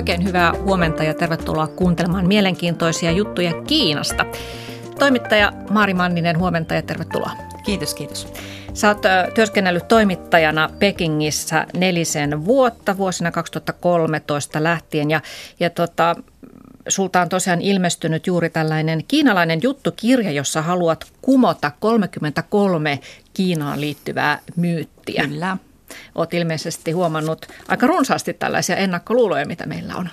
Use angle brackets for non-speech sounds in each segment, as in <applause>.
Oikein hyvää huomenta ja tervetuloa kuuntelemaan mielenkiintoisia juttuja Kiinasta. Toimittaja Maari Manninen, huomenta ja tervetuloa. Kiitos, kiitos. Sä oot työskennellyt toimittajana Pekingissä nelisen vuotta vuosina 2013 lähtien ja, ja tota, sulta on tosiaan ilmestynyt juuri tällainen kiinalainen juttukirja, jossa haluat kumota 33 Kiinaan liittyvää myyttiä. Kyllä. Olet ilmeisesti huomannut aika runsaasti tällaisia ennakkoluuloja, mitä meillä on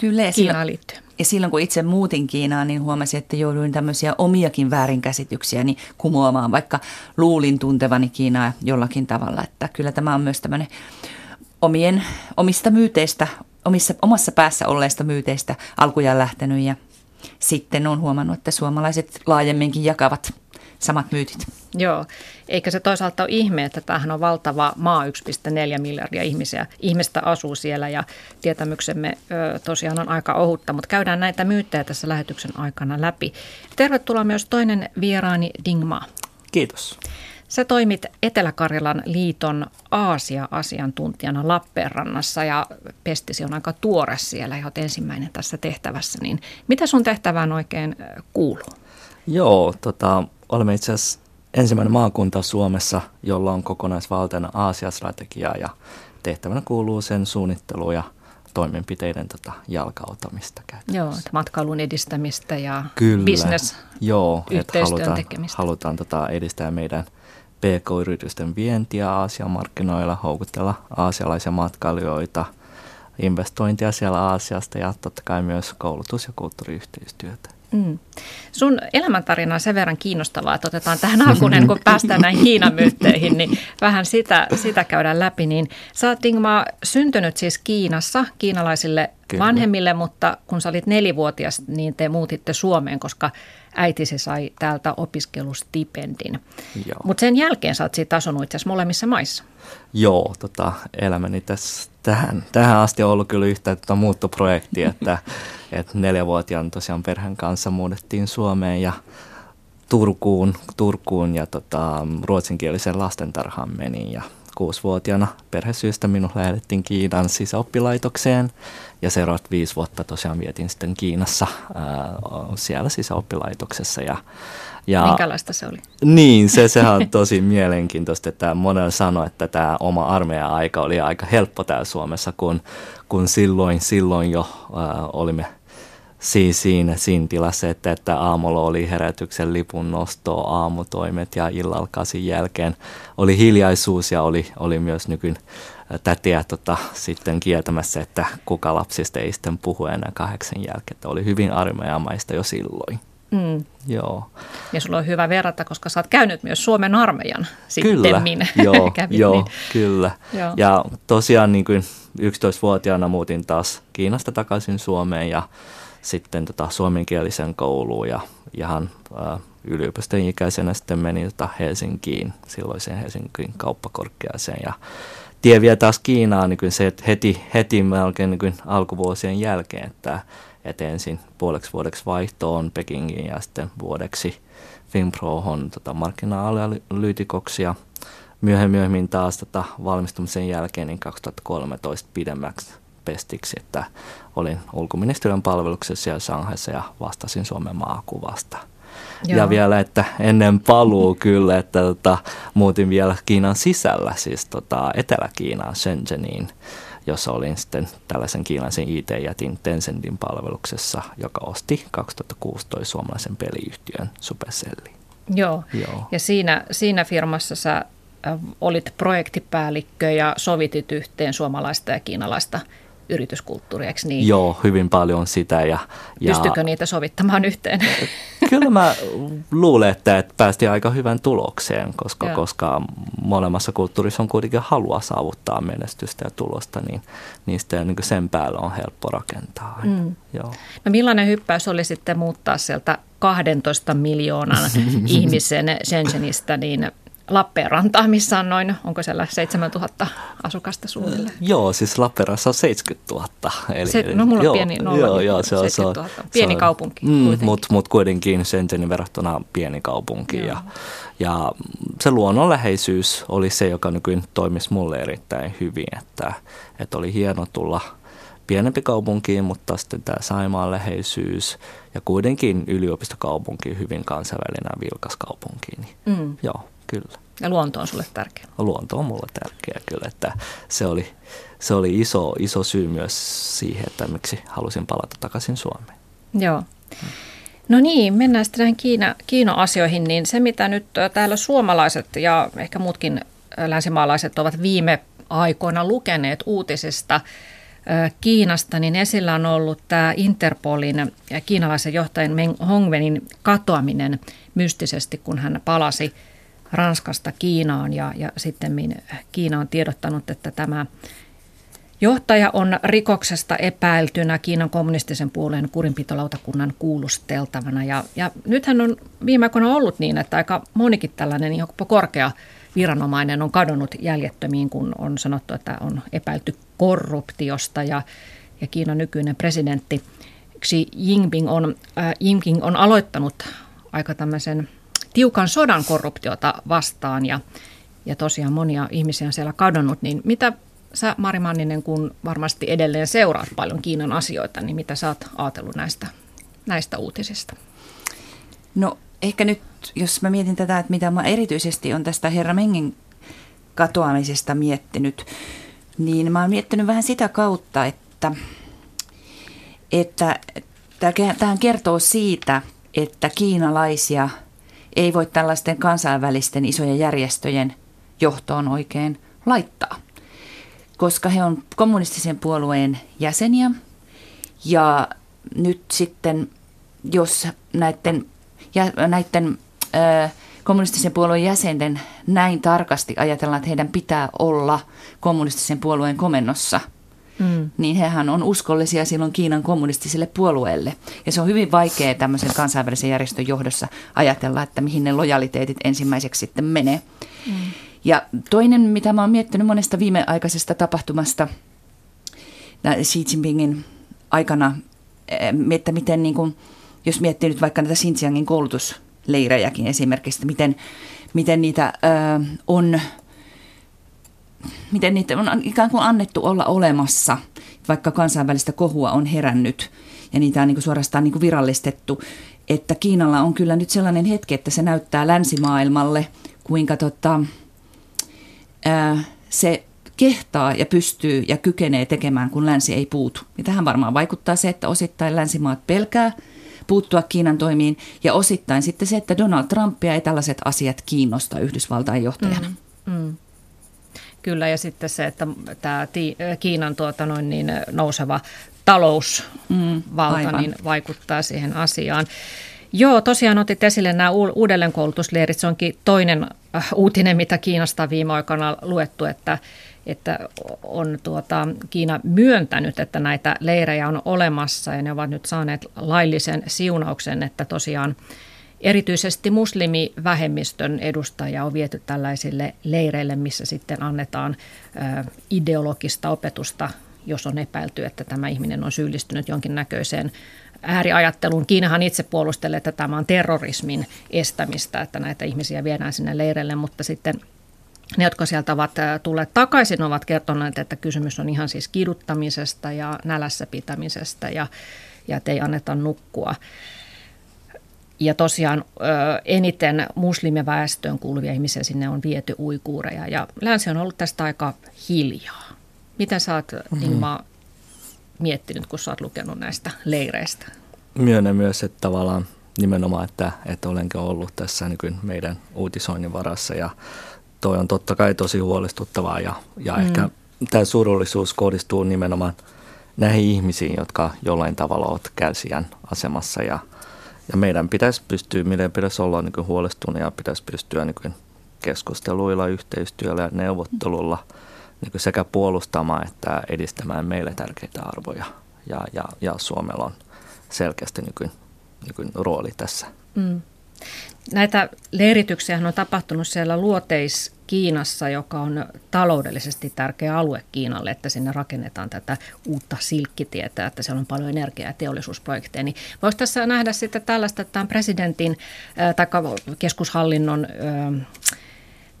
Kyllä, Kiinaan silloin, liittyen. ja silloin kun itse muutin Kiinaan, niin huomasin, että jouduin tämmöisiä omiakin väärinkäsityksiä niin kumoamaan, vaikka luulin tuntevani Kiinaa jollakin tavalla. Että kyllä tämä on myös tämmöinen omien, omista myyteistä, omissa, omassa päässä olleista myyteistä alkujaan lähtenyt ja sitten on huomannut, että suomalaiset laajemminkin jakavat samat myytit. Joo, eikä se toisaalta ole ihme, että tämähän on valtava maa, 1,4 miljardia ihmisiä. Ihmistä asuu siellä ja tietämyksemme ö, tosiaan on aika ohutta, mutta käydään näitä myyttejä tässä lähetyksen aikana läpi. Tervetuloa myös toinen vieraani Dingma. Kiitos. Sä toimit Etelä-Karjalan liiton Aasia-asiantuntijana Lappeenrannassa ja pestisi on aika tuore siellä ja olet ensimmäinen tässä tehtävässä. Niin mitä sun tehtävään oikein kuuluu? Joo, tota, olemme itse asiassa ensimmäinen maakunta Suomessa, jolla on kokonaisvaltainen Aasia-strategia ja tehtävänä kuuluu sen suunnittelu ja toimenpiteiden tota, jalkautamista käytännössä. Joo, matkailun edistämistä ja Kyllä. business Joo, että halutaan, tekemistä. halutaan tota, edistää meidän PK-yritysten vientiä Aasian markkinoilla, houkutella aasialaisia matkailijoita, investointia siellä Aasiasta ja totta kai myös koulutus- ja kulttuuriyhteistyötä. Mm. Sun elämäntarina on sen verran kiinnostavaa, että otetaan tähän alkuun, kuin päästään näihin Kiinan myytteihin, niin vähän sitä, sitä käydään läpi. Niin sä oot Ingmar syntynyt siis Kiinassa kiinalaisille Kyllä. vanhemmille, mutta kun sä olit nelivuotias, niin te muutitte Suomeen, koska äitisi sai täältä opiskelustipendin. Mutta sen jälkeen sä oot siitä asunut itse molemmissa maissa. Joo, tota, elämäni tässä, tähän, tähän asti on ollut kyllä yhtä tota muuttoprojekti, että, että neljävuotiaan tosiaan perheen kanssa muutettiin Suomeen ja Turkuun, Turkuun ja tota, ruotsinkielisen lastentarhaan menin ja kuusivuotiaana perhesyystä minun lähetettiin Kiinan sisäoppilaitokseen ja seuraavat viisi vuotta tosiaan vietin sitten Kiinassa ää, siellä sisäoppilaitoksessa. Ja, ja, Minkälaista se oli? Niin, se, sehän on <laughs> tosi mielenkiintoista, että monella sanoi, että tämä oma armeija-aika oli aika helppo täällä Suomessa, kun, kun silloin, silloin jo ää, olimme – siis siinä, siinä tilassa, että, että aamulla oli herätyksen lipun nosto, aamutoimet ja illalla kasin jälkeen oli hiljaisuus ja oli, oli myös nykyn tätiä tota, sitten kieltämässä, että kuka lapsista ei sitten puhu enää kahdeksan jälkeen. Että oli hyvin armeijamaista jo silloin. Mm. Joo. Ja sulla on hyvä verrata, koska sä oot käynyt myös Suomen armeijan Kyllä, <laughs> joo, <laughs> Kävin, joo niin. kyllä. Joo. Ja tosiaan niin kuin 11-vuotiaana muutin taas Kiinasta takaisin Suomeen ja sitten tota suomenkielisen kouluun ja ihan ä, yliopiston ikäisenä sitten menin tota Helsinkiin, silloiseen Helsingin kauppakorkeaseen. Ja tie vie taas Kiinaan niin se, että heti, heti melkein niin alkuvuosien jälkeen, että, että ensin puoleksi vuodeksi vaihtoon Pekingin ja sitten vuodeksi Finprohon tota, markkina-analyytikoksi ja myöhemmin, myöhemmin taas tota, valmistumisen jälkeen niin 2013 pidemmäksi pestiksi, että olin ulkoministeriön palveluksessa siellä Shanghaissa ja vastasin Suomen maakuvasta. Joo. Ja vielä, että ennen paluu kyllä, että tota, muutin vielä Kiinan sisällä, siis tota, Etelä-Kiinaan, Shenzheniin, jossa olin sitten tällaisen kiinalaisen IT-jätin Tencentin palveluksessa, joka osti 2016 suomalaisen peliyhtiön Supercelli. Joo, Joo. ja siinä, siinä firmassa sä olit projektipäällikkö ja sovitit yhteen suomalaista ja kiinalaista yrityskulttuuri, eikö niin? Joo, hyvin paljon sitä. Ja, ja Pystykö niitä sovittamaan yhteen? <laughs> Kyllä mä luulen, että, että päästiin aika hyvän tulokseen, koska, koska molemmassa kulttuurissa on kuitenkin halua saavuttaa menestystä ja tulosta, niin niistä niin sen päällä on helppo rakentaa. Mm. Joo. No millainen hyppäys oli sitten muuttaa sieltä 12 miljoonan <laughs> ihmisen Shenzhenistä niin Lappeenrantaa, missä on noin, onko siellä 7000 asukasta suunnilleen? Joo, siis Lappeenrannassa on 70 000. Eli, se, no mulla on joo, pieni nolla, joo, joo, se on, 70 000. Pieni se on, kaupunki mm, Mutta mut kuitenkin Shenzhenin verrattuna pieni kaupunki. Ja, ja se luonnonläheisyys oli se, joka nykyään toimisi mulle erittäin hyvin, että, että oli hieno tulla pienempi kaupunki, mutta sitten tämä Saimaan läheisyys ja kuitenkin yliopistokaupunki, hyvin kansainvälinen ja vilkas kaupunki. Niin mm. Joo, kyllä. Ja luonto on sulle tärkeä? Luonto on mulle tärkeä kyllä, että se oli, se oli iso, iso syy myös siihen, että miksi halusin palata takaisin Suomeen. Joo. No niin, mennään sitten näihin Kiina, Kiina-asioihin, niin se mitä nyt täällä suomalaiset ja ehkä muutkin länsimaalaiset ovat viime aikoina lukeneet uutisista Kiinasta, niin esillä on ollut tämä Interpolin ja kiinalaisen johtajan Meng Hongwenin katoaminen mystisesti, kun hän palasi Ranskasta Kiinaan ja, ja sitten Kiina on tiedottanut, että tämä Johtaja on rikoksesta epäiltynä Kiinan kommunistisen puolueen kurinpitolautakunnan kuulusteltavana. Ja, ja nythän on viime aikoina ollut niin, että aika monikin tällainen jopa korkea viranomainen on kadonnut jäljettömiin, kun on sanottu, että on epäilty korruptiosta. Ja, ja Kiinan nykyinen presidentti Xi Jinping on, äh, Jinping on aloittanut aika tämmöisen tiukan sodan korruptiota vastaan ja, ja tosiaan monia ihmisiä on siellä kadonnut. Niin mitä sä Mari Manninen, kun varmasti edelleen seuraat paljon Kiinan asioita, niin mitä sä oot ajatellut näistä, näistä uutisista? No ehkä nyt, jos mä mietin tätä, että mitä mä erityisesti on tästä Herra Mengin katoamisesta miettinyt, niin mä oon miettinyt vähän sitä kautta, että, että tämähän kertoo siitä, että kiinalaisia ei voi tällaisten kansainvälisten isojen järjestöjen johtoon oikein laittaa koska he on kommunistisen puolueen jäseniä. Ja nyt sitten, jos näiden, näiden kommunistisen puolueen jäsenten näin tarkasti ajatellaan, että heidän pitää olla kommunistisen puolueen komennossa, mm. niin hehän on uskollisia silloin Kiinan kommunistiselle puolueelle. Ja se on hyvin vaikea tämmöisen kansainvälisen järjestön johdossa ajatella, että mihin ne lojaliteetit ensimmäiseksi sitten menee. Mm. Ja toinen, mitä mä oon miettinyt monesta viimeaikaisesta tapahtumasta Xi Jinpingin aikana, että miten niin kuin, jos miettii nyt vaikka näitä Xinjiangin koulutusleirejäkin esimerkiksi, että miten, miten niitä ö, on miten niitä on ikään kuin annettu olla olemassa, vaikka kansainvälistä kohua on herännyt ja niitä on niin kuin suorastaan niin kuin virallistettu, että Kiinalla on kyllä nyt sellainen hetki, että se näyttää länsimaailmalle, kuinka tota, se kehtaa ja pystyy ja kykenee tekemään, kun länsi ei puutu. Ja tähän varmaan vaikuttaa se, että osittain länsimaat pelkää puuttua Kiinan toimiin ja osittain sitten se, että Donald Trumpia ei tällaiset asiat kiinnosta Yhdysvaltain johtajana. Mm, mm. Kyllä ja sitten se, että tämä Kiinan tuota noin niin nouseva talousvalta mm, niin vaikuttaa siihen asiaan. Joo, tosiaan otit esille nämä uudelleenkoulutusleirit. Se onkin toinen äh, uutinen, mitä Kiinasta on viime aikoina luettu, että, että on tuota, Kiina myöntänyt, että näitä leirejä on olemassa ja ne ovat nyt saaneet laillisen siunauksen, että tosiaan erityisesti muslimivähemmistön edustajia on viety tällaisille leireille, missä sitten annetaan ideologista opetusta jos on epäilty, että tämä ihminen on syyllistynyt jonkinnäköiseen ääriajatteluun. Kiinahan itse puolustelee, että tämä on terrorismin estämistä, että näitä ihmisiä viedään sinne leirelle, mutta sitten ne, jotka sieltä ovat tulleet takaisin, ovat kertoneet, että kysymys on ihan siis kiduttamisesta ja nälässä pitämisestä ja, ja että ei anneta nukkua. Ja tosiaan eniten muslimiväestöön kuuluvia ihmisiä sinne on viety uikuureja ja länsi on ollut tästä aika hiljaa. Mitä sä oot, mm-hmm. Ingma, miettinyt, kun sä oot lukenut näistä leireistä? Myönnän myös, että tavallaan nimenomaan, että, että olenkin ollut tässä niin meidän uutisoinnin varassa ja toi on totta kai tosi huolestuttavaa ja, ja mm. ehkä tämä surullisuus kohdistuu nimenomaan näihin ihmisiin, jotka jollain tavalla ovat kärsijän asemassa ja, ja meidän pitäisi pystyä, meidän pitäisi olla niin huolestunut ja pitäisi pystyä niin keskusteluilla, yhteistyöllä ja neuvottelulla – niin sekä puolustamaan että edistämään meille tärkeitä arvoja. Ja, ja, ja Suomella on selkeästi niin kuin, niin kuin rooli tässä. Mm. Näitä leirityksiä on tapahtunut siellä luoteis Kiinassa, joka on taloudellisesti tärkeä alue Kiinalle, että sinne rakennetaan tätä uutta silkkitietä, että siellä on paljon energiaa ja teollisuusprojekteja. Niin voisi tässä nähdä sitten tällaista, että tämän presidentin tai keskushallinnon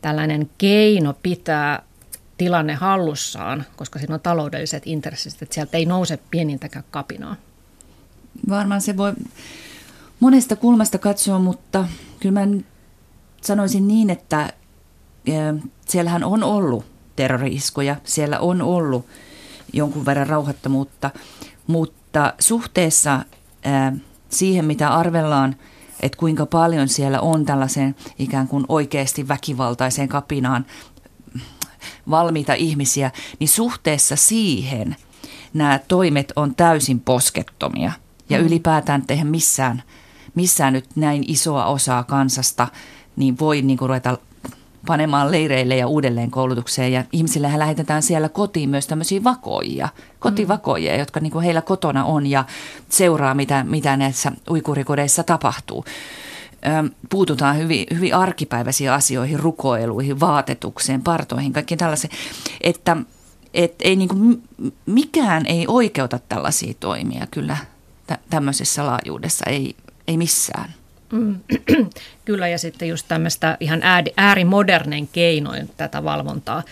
tällainen keino pitää tilanne hallussaan, koska siinä on taloudelliset intressit, että sieltä ei nouse pienintäkään kapinaa? Varmaan se voi monesta kulmasta katsoa, mutta kyllä mä sanoisin niin, että siellähän on ollut terrori-iskuja, siellä on ollut jonkun verran rauhattomuutta, mutta suhteessa siihen, mitä arvellaan, että kuinka paljon siellä on tällaiseen ikään kuin oikeasti väkivaltaiseen kapinaan valmiita ihmisiä, niin suhteessa siihen nämä toimet on täysin poskettomia. Ja mm. ylipäätään eihän missään, missään nyt näin isoa osaa kansasta niin voi niin kuin ruveta panemaan leireille ja uudelleen koulutukseen. Ja ihmisille lähetetään siellä kotiin myös tämmöisiä kotivakoijia, mm. jotka niin kuin heillä kotona on ja seuraa, mitä, mitä näissä uikurikodeissa tapahtuu. puututaan hyvin, hyvin arkipäiväisiin asioihin, rukoiluihin, vaatetukseen, partoihin, kaikkiin tällaisiin, että et ei niin kuin, mikään ei oikeuta tällaisia toimia kyllä tä- tämmöisessä laajuudessa, ei, ei missään. Mm, <clears throat> kyllä, ja sitten just tämmöistä ihan äärimodernen keinoin tätä valvontaa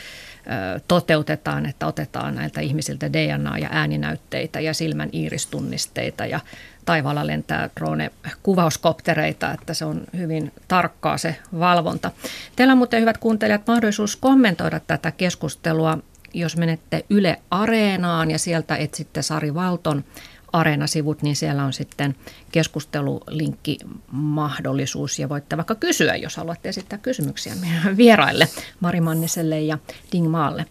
toteutetaan, että otetaan näiltä ihmisiltä DNA- ja ääninäytteitä ja silmän iiristunnisteita ja taivaalla lentää drone-kuvauskoptereita, että se on hyvin tarkkaa se valvonta. Teillä on muuten hyvät kuuntelijat mahdollisuus kommentoida tätä keskustelua, jos menette Yle Areenaan ja sieltä etsitte Sari Valton Areena-sivut, niin siellä on sitten keskustelulinkki mahdollisuus ja voitte vaikka kysyä, jos haluatte esittää kysymyksiä meidän vieraille, Mari Manniselle ja Ding Maalle.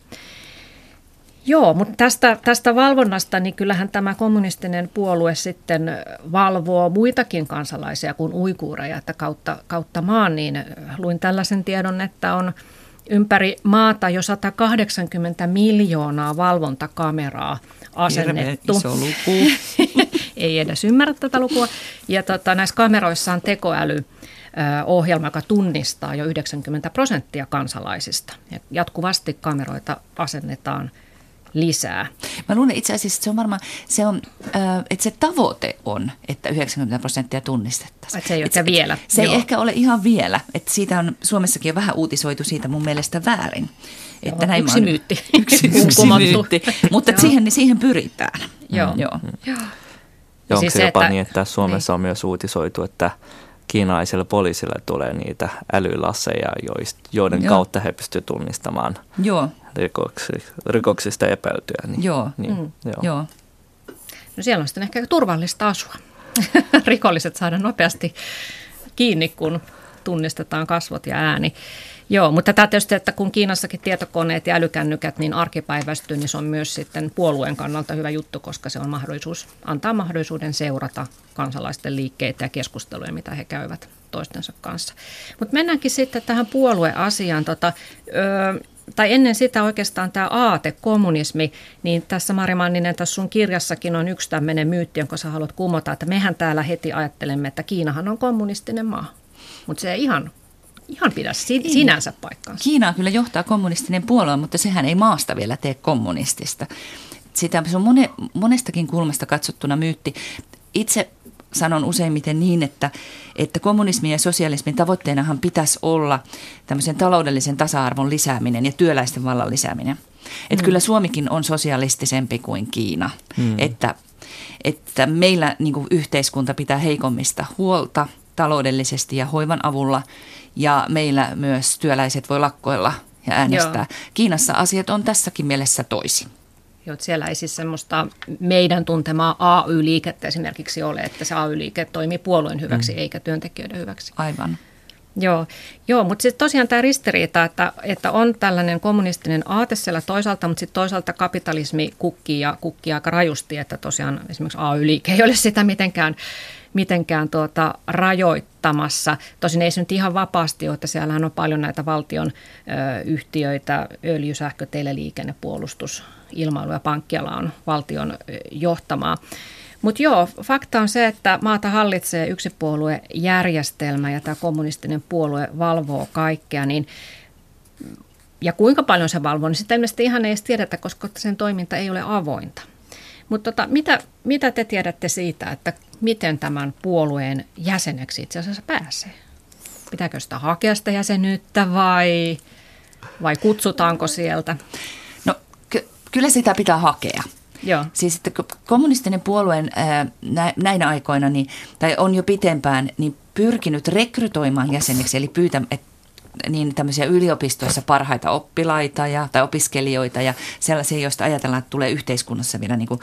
Joo, mutta tästä, tästä valvonnasta, niin kyllähän tämä kommunistinen puolue sitten valvoo muitakin kansalaisia kuin uikuureja, että kautta, kautta maan, niin luin tällaisen tiedon, että on ympäri maata jo 180 miljoonaa valvontakameraa asennettu. iso luku. <laughs> Ei edes ymmärrä tätä lukua. Ja tota, näissä kameroissa on tekoäly ohjelma, joka tunnistaa jo 90 prosenttia kansalaisista. Ja jatkuvasti kameroita asennetaan lisää. Mä luulen itse asiassa, että se on varmaan, se on, äh, että se tavoite on, että 90 prosenttia tunnistettaisiin. Että se ei ole vielä. Se Joo. ei ehkä ole ihan vielä. Että siitä on Suomessakin jo vähän uutisoitu siitä mun mielestä väärin. Että näin yksi myytti. <laughs> Yksi, yksi myytti. Mutta siihen, siihen pyritään. Joo. Mm. Joo. Joo. Ja onko siis se jopa että, niin, että Suomessa niin. on myös uutisoitu, että kiinalaisille poliisille tulee niitä älylasseja, joiden Joo. kautta he pystyvät tunnistamaan Joo. Rikoksista epäiltyä. Niin, joo. Niin, mm. joo. joo. No siellä on sitten ehkä turvallista asua. <laughs> Rikolliset saada nopeasti kiinni, kun tunnistetaan kasvot ja ääni. Joo, mutta tämä tietysti, että kun Kiinassakin tietokoneet ja älykännykät niin arkipäiväistyy, niin se on myös sitten puolueen kannalta hyvä juttu, koska se on mahdollisuus, antaa mahdollisuuden seurata kansalaisten liikkeitä ja keskusteluja, mitä he käyvät toistensa kanssa. Mutta mennäänkin sitten tähän puolueasiaan. Tota, ö, tai ennen sitä oikeastaan tämä aate, kommunismi, niin tässä Mari Manninen, tässä sun kirjassakin on yksi tämmöinen myytti, jonka sä haluat kumota, että mehän täällä heti ajattelemme, että Kiinahan on kommunistinen maa. Mutta se ei ihan ihan pidä si- sinänsä paikkaansa. Kiinaa kyllä johtaa kommunistinen puolue, mutta sehän ei maasta vielä tee kommunistista. Sitä se on mone, monestakin kulmasta katsottuna myytti. Itse sanon useimmiten niin, että, että kommunismin ja sosialismin tavoitteenahan pitäisi olla tämmöisen taloudellisen tasa-arvon lisääminen ja työläisten vallan lisääminen. Että mm. kyllä Suomikin on sosialistisempi kuin Kiina. Mm. Että, että meillä niin yhteiskunta pitää heikommista huolta taloudellisesti ja hoivan avulla – ja meillä myös työläiset voi lakkoilla ja äänestää. Joo. Kiinassa asiat on tässäkin mielessä toisin. Joo, siellä ei siis semmoista meidän tuntemaa AY-liikettä esimerkiksi ole, että se AY-liike toimii puolueen hyväksi mm. eikä työntekijöiden hyväksi. Aivan. Joo, joo mutta sitten tosiaan tämä ristiriita, että, että on tällainen kommunistinen aate siellä toisaalta, mutta sitten toisaalta kapitalismi kukkii ja kukkii aika rajusti, että tosiaan esimerkiksi AY-liike ei ole sitä mitenkään mitenkään tuota rajoittamassa. Tosin ei se nyt ihan vapaasti ole, että siellähän on paljon näitä valtion ö, yhtiöitä, öljy, sähkö, teleliikenne, puolustus, ilmailu ja pankkiala on valtion johtamaa. Mutta joo, fakta on se, että maata hallitsee yksipuoluejärjestelmä ja tämä kommunistinen puolue valvoo kaikkea, niin ja kuinka paljon se valvoo, niin sitä ilmeisesti ihan ei edes tiedetä, koska sen toiminta ei ole avointa. Mutta tota, mitä, mitä te tiedätte siitä, että miten tämän puolueen jäseneksi itse asiassa pääsee? Pitääkö sitä hakea sitä jäsenyyttä vai vai kutsutaanko sieltä? Ky- kyllä sitä pitää hakea. Joo. Siis että kommunistinen puolueen ää, näinä aikoina, niin, tai on jo pitempään, niin pyrkinyt rekrytoimaan jäseniksi, eli pyytä, et, niin tämmöisiä yliopistoissa parhaita oppilaita ja, tai opiskelijoita ja sellaisia, joista ajatellaan, että tulee yhteiskunnassa vielä niin kuin,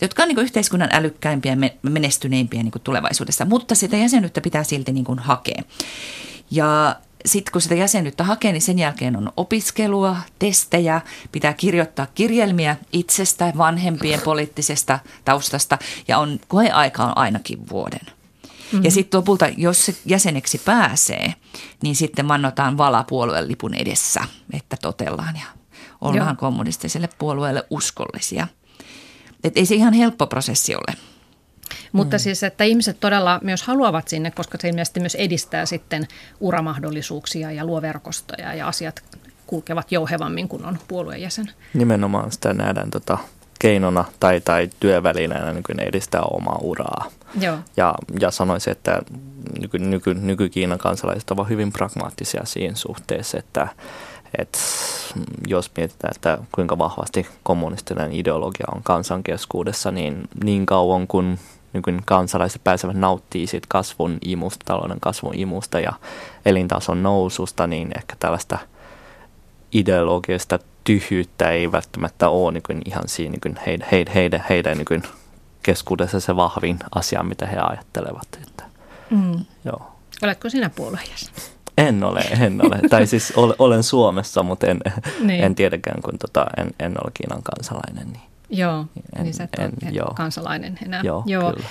jotka on niin yhteiskunnan älykkäimpiä ja menestyneimpiä niin tulevaisuudessa, mutta sitä jäsenyyttä pitää silti niin kuin hakea. Ja sitten kun sitä jäsenyyttä hakee, niin sen jälkeen on opiskelua, testejä, pitää kirjoittaa kirjelmiä itsestä, vanhempien poliittisesta taustasta ja on koeaika on ainakin vuoden. Mm-hmm. Ja sitten lopulta, jos se jäseneksi pääsee, niin sitten vannotaan vala puolueen lipun edessä, että totellaan ja ollaan Joo. kommunistiselle puolueelle uskollisia. Et ei se ihan helppo prosessi ole. Mutta mm. siis, että ihmiset todella myös haluavat sinne, koska se ilmeisesti myös edistää sitten uramahdollisuuksia ja luo verkostoja ja asiat kulkevat jouhevammin, kun on puolueen jäsen. Nimenomaan sitä nähdään tota, keinona tai, tai työvälineenä niin edistää omaa uraa. Joo. Ja, ja sanoisin, että nyky, nyky, nyky-Kiinan kansalaiset ovat hyvin pragmaattisia siinä suhteessa, että, että jos mietitään, että kuinka vahvasti kommunistinen ideologia on kansan keskuudessa, niin niin kauan kuin niin kansalaiset pääsevät nauttimaan siitä kasvun imusta, talouden kasvun imusta ja elintason noususta, niin ehkä tällaista ideologista tyhjyyttä ei välttämättä ole niin kuin ihan siinä niin kuin heidän, heidän, heidän, heidän niin kuin keskuudessa se vahvin asia, mitä he ajattelevat. Että, mm. joo. Oletko sinä puoluejäsen? En ole, en ole. tai siis olen Suomessa, mutta en, <laughs> niin. en tiedäkään, kun tota, en, en ole Kiinan kansalainen. Niin. Joo, en, niin sä et en, ole joo. kansalainen enää. Joo, joo. Kyllä.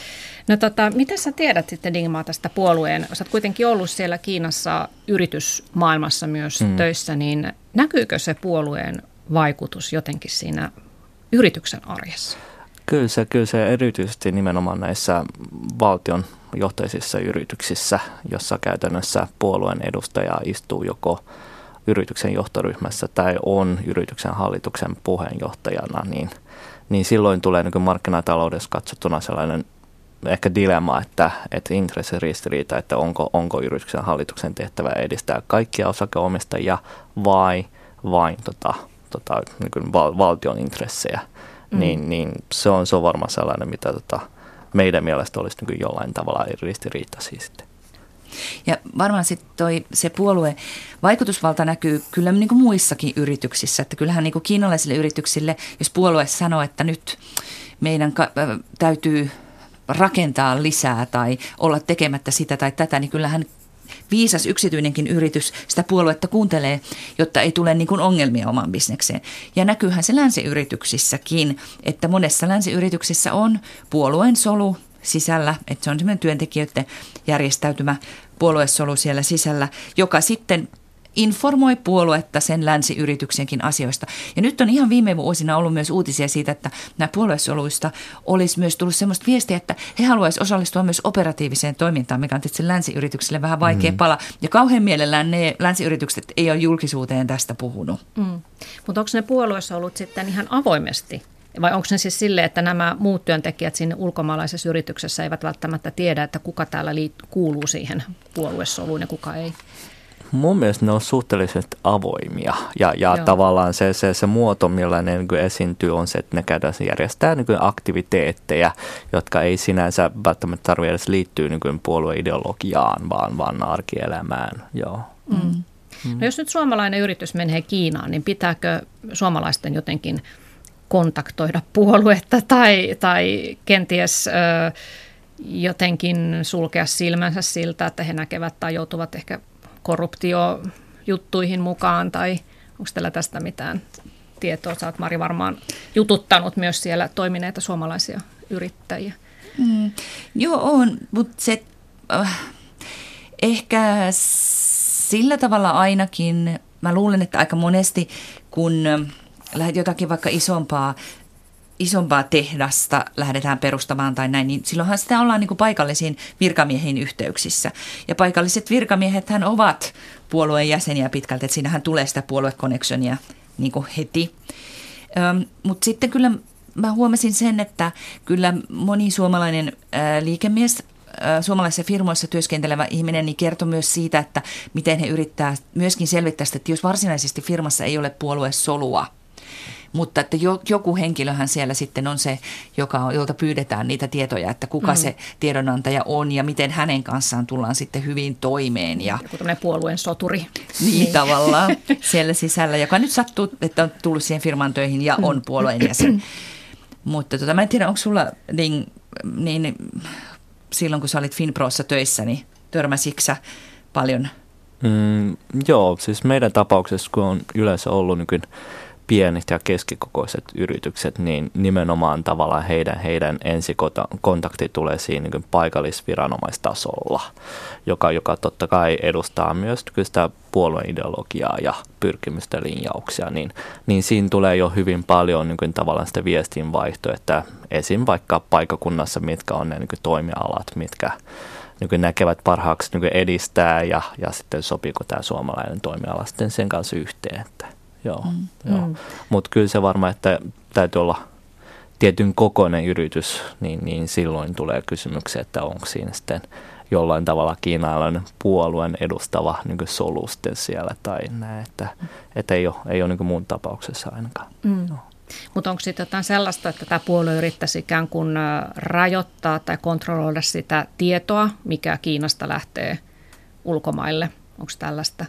No tota, mitä sä tiedät sitten Dingmaa tästä puolueen? Sä oot kuitenkin ollut siellä Kiinassa yritysmaailmassa myös mm. töissä, niin näkyykö se puolueen vaikutus jotenkin siinä yrityksen arjessa? Kyllä se, kyllä se erityisesti nimenomaan näissä valtion johtaisissa yrityksissä, jossa käytännössä puolueen edustaja istuu joko yrityksen johtoryhmässä tai on yrityksen hallituksen puheenjohtajana, niin, niin silloin tulee niin markkinataloudessa katsottuna sellainen ehkä dilemma, että, että intressiristiriita, että onko, onko yrityksen hallituksen tehtävä edistää kaikkia osakeomistajia vai vain tota, tota, niin val, valtion intressejä, mm. niin, niin se, on, se on varmaan sellainen, mitä tota, meidän mielestä olisi niin jollain tavalla ristiriita siis sitten. Ja varmaan sitten toi, se puolue vaikutusvalta näkyy kyllä niin kuin muissakin yrityksissä. Että kyllähän niin kuin kiinalaisille yrityksille, jos puolue sanoo, että nyt meidän ka- täytyy rakentaa lisää tai olla tekemättä sitä tai tätä, niin kyllähän viisas yksityinenkin yritys sitä puoluetta kuuntelee, jotta ei tule niin ongelmia omaan bisnekseen. Ja näkyyhän se länsiyrityksissäkin, että monessa länsiyrityksessä on puolueen solu sisällä, että se on semmoinen työntekijöiden järjestäytymä puoluesolu siellä sisällä, joka sitten informoi puoluetta sen länsiyrityksenkin asioista. Ja nyt on ihan viime vuosina ollut myös uutisia siitä, että nämä puoluesoluista olisi myös tullut sellaista viestiä, että he haluaisivat osallistua myös operatiiviseen toimintaan, mikä on tietysti länsiyrityksille vähän vaikea mm. pala. Ja kauhean mielellään ne länsiyritykset ei ole julkisuuteen tästä puhunut. Mm. Mutta onko ne puoluesolut sitten ihan avoimesti vai onko se siis sille, että nämä muut työntekijät siinä ulkomaalaisessa yrityksessä eivät välttämättä tiedä, että kuka täällä liit- kuuluu siihen puoluesoluun ja kuka ei? Mun mielestä ne on suhteellisesti avoimia ja, ja tavallaan se, se, se muoto, millä ne niin esiintyy, on se, että ne käydään järjestää niin aktiviteetteja, jotka ei sinänsä välttämättä tarvitse edes liittyä niin puolueideologiaan, vaan, vaan arkielämään. Joo. Mm. Mm. No jos nyt suomalainen yritys menee Kiinaan, niin pitääkö suomalaisten jotenkin kontaktoida puoluetta tai, tai kenties... Ö, jotenkin sulkea silmänsä siltä, että he näkevät tai joutuvat ehkä korruptiojuttuihin mukaan tai onko teillä tästä mitään tietoa? Sä oot Mari varmaan jututtanut myös siellä toimineita suomalaisia yrittäjiä. Mm, joo, on, mutta se äh, ehkä sillä tavalla ainakin, mä luulen, että aika monesti kun äh, jotakin vaikka isompaa isompaa tehdasta lähdetään perustamaan tai näin, niin silloinhan sitä ollaan niin kuin paikallisiin virkamiehiin yhteyksissä. Ja paikalliset virkamiehet ovat puolueen jäseniä pitkälti, että siinähän tulee sitä puoluekoneksonia niin kuin heti. Mutta sitten kyllä mä huomasin sen, että kyllä moni suomalainen liikemies suomalaisissa firmoissa työskentelevä ihminen niin kertoi myös siitä, että miten he yrittää myöskin selvittää sitä, että jos varsinaisesti firmassa ei ole puoluesolua, mutta että joku henkilöhän siellä sitten on se, joka, jolta pyydetään niitä tietoja, että kuka mm. se tiedonantaja on ja miten hänen kanssaan tullaan sitten hyvin toimeen. Ja, joku tämmöinen puolueen soturi. Niin, niin. tavallaan <laughs> siellä sisällä, joka nyt sattuu, että on tullut siihen firman töihin ja on puolueen jäsen. <clears throat> Mutta tota, mä en tiedä, onko sulla niin, niin silloin, kun sä olit Finprossa töissä, niin törmäsitkö paljon? Mm, joo, siis meidän tapauksessa, kun on yleensä ollut niin pienet ja keskikokoiset yritykset, niin nimenomaan tavallaan heidän, heidän ensikontakti tulee siinä niin paikallisviranomaistasolla, joka, joka totta kai edustaa myös sitä puolueen ideologiaa ja pyrkimystä linjauksia, niin, niin siinä tulee jo hyvin paljon niin kuin, tavallaan sitä viestinvaihtoa, että esim. vaikka paikakunnassa, mitkä on ne niin kuin, toimialat, mitkä niin näkevät parhaaksi niin edistää ja, ja sitten sopiiko tämä suomalainen toimiala sitten sen kanssa yhteen. Että joo. Mm. joo. Mm. Mutta kyllä se varmaan, että täytyy olla tietyn kokoinen yritys, niin, niin silloin tulee kysymyksiä, että onko siinä sitten jollain tavalla kiinalainen puolueen edustava niin soluste siellä tai näin, että, että ei ole, ei ole niin muun tapauksessa ainakaan. Mm. No. Mutta onko sitten jotain sellaista, että tämä puolue yrittäisi ikään kuin rajoittaa tai kontrolloida sitä tietoa, mikä Kiinasta lähtee ulkomaille? Onko tällaista?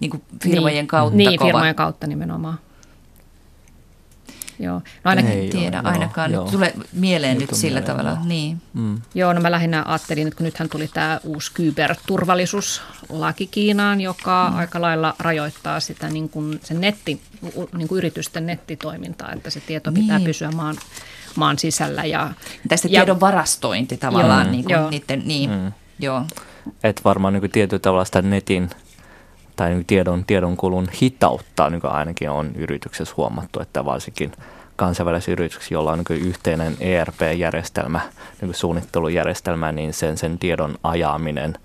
Niin kuin firmojen niin, kautta Niin, kova. firmojen kautta nimenomaan. Joo. No ainakin, Ei tiedä joo, ainakaan. Joo. Nyt tulee mieleen nyt, nyt sillä mieleen, tavalla. Joo. Niin. Mm. Joo, no mä lähinnä ajattelin, että kun nythän tuli tämä uusi kyberturvallisuuslaki Kiinaan, joka mm. aika lailla rajoittaa sitä niin kuin sen netti, niin kuin yritysten nettitoimintaa, että se tieto niin. pitää pysyä maan, maan sisällä. Ja, Tästä ja, tiedon varastointi tavallaan. Joo, niin kuin joo. Niiden, niin, mm. joo. Et varmaan niin tietyllä tavalla sitä netin tai niin tiedon, tiedonkulun hitautta niin ainakin on yrityksessä huomattu, että varsinkin kansainvälisissä yrityksissä, joilla on niin yhteinen ERP-järjestelmä, niin suunnittelujärjestelmä, niin sen, sen tiedon ajaminen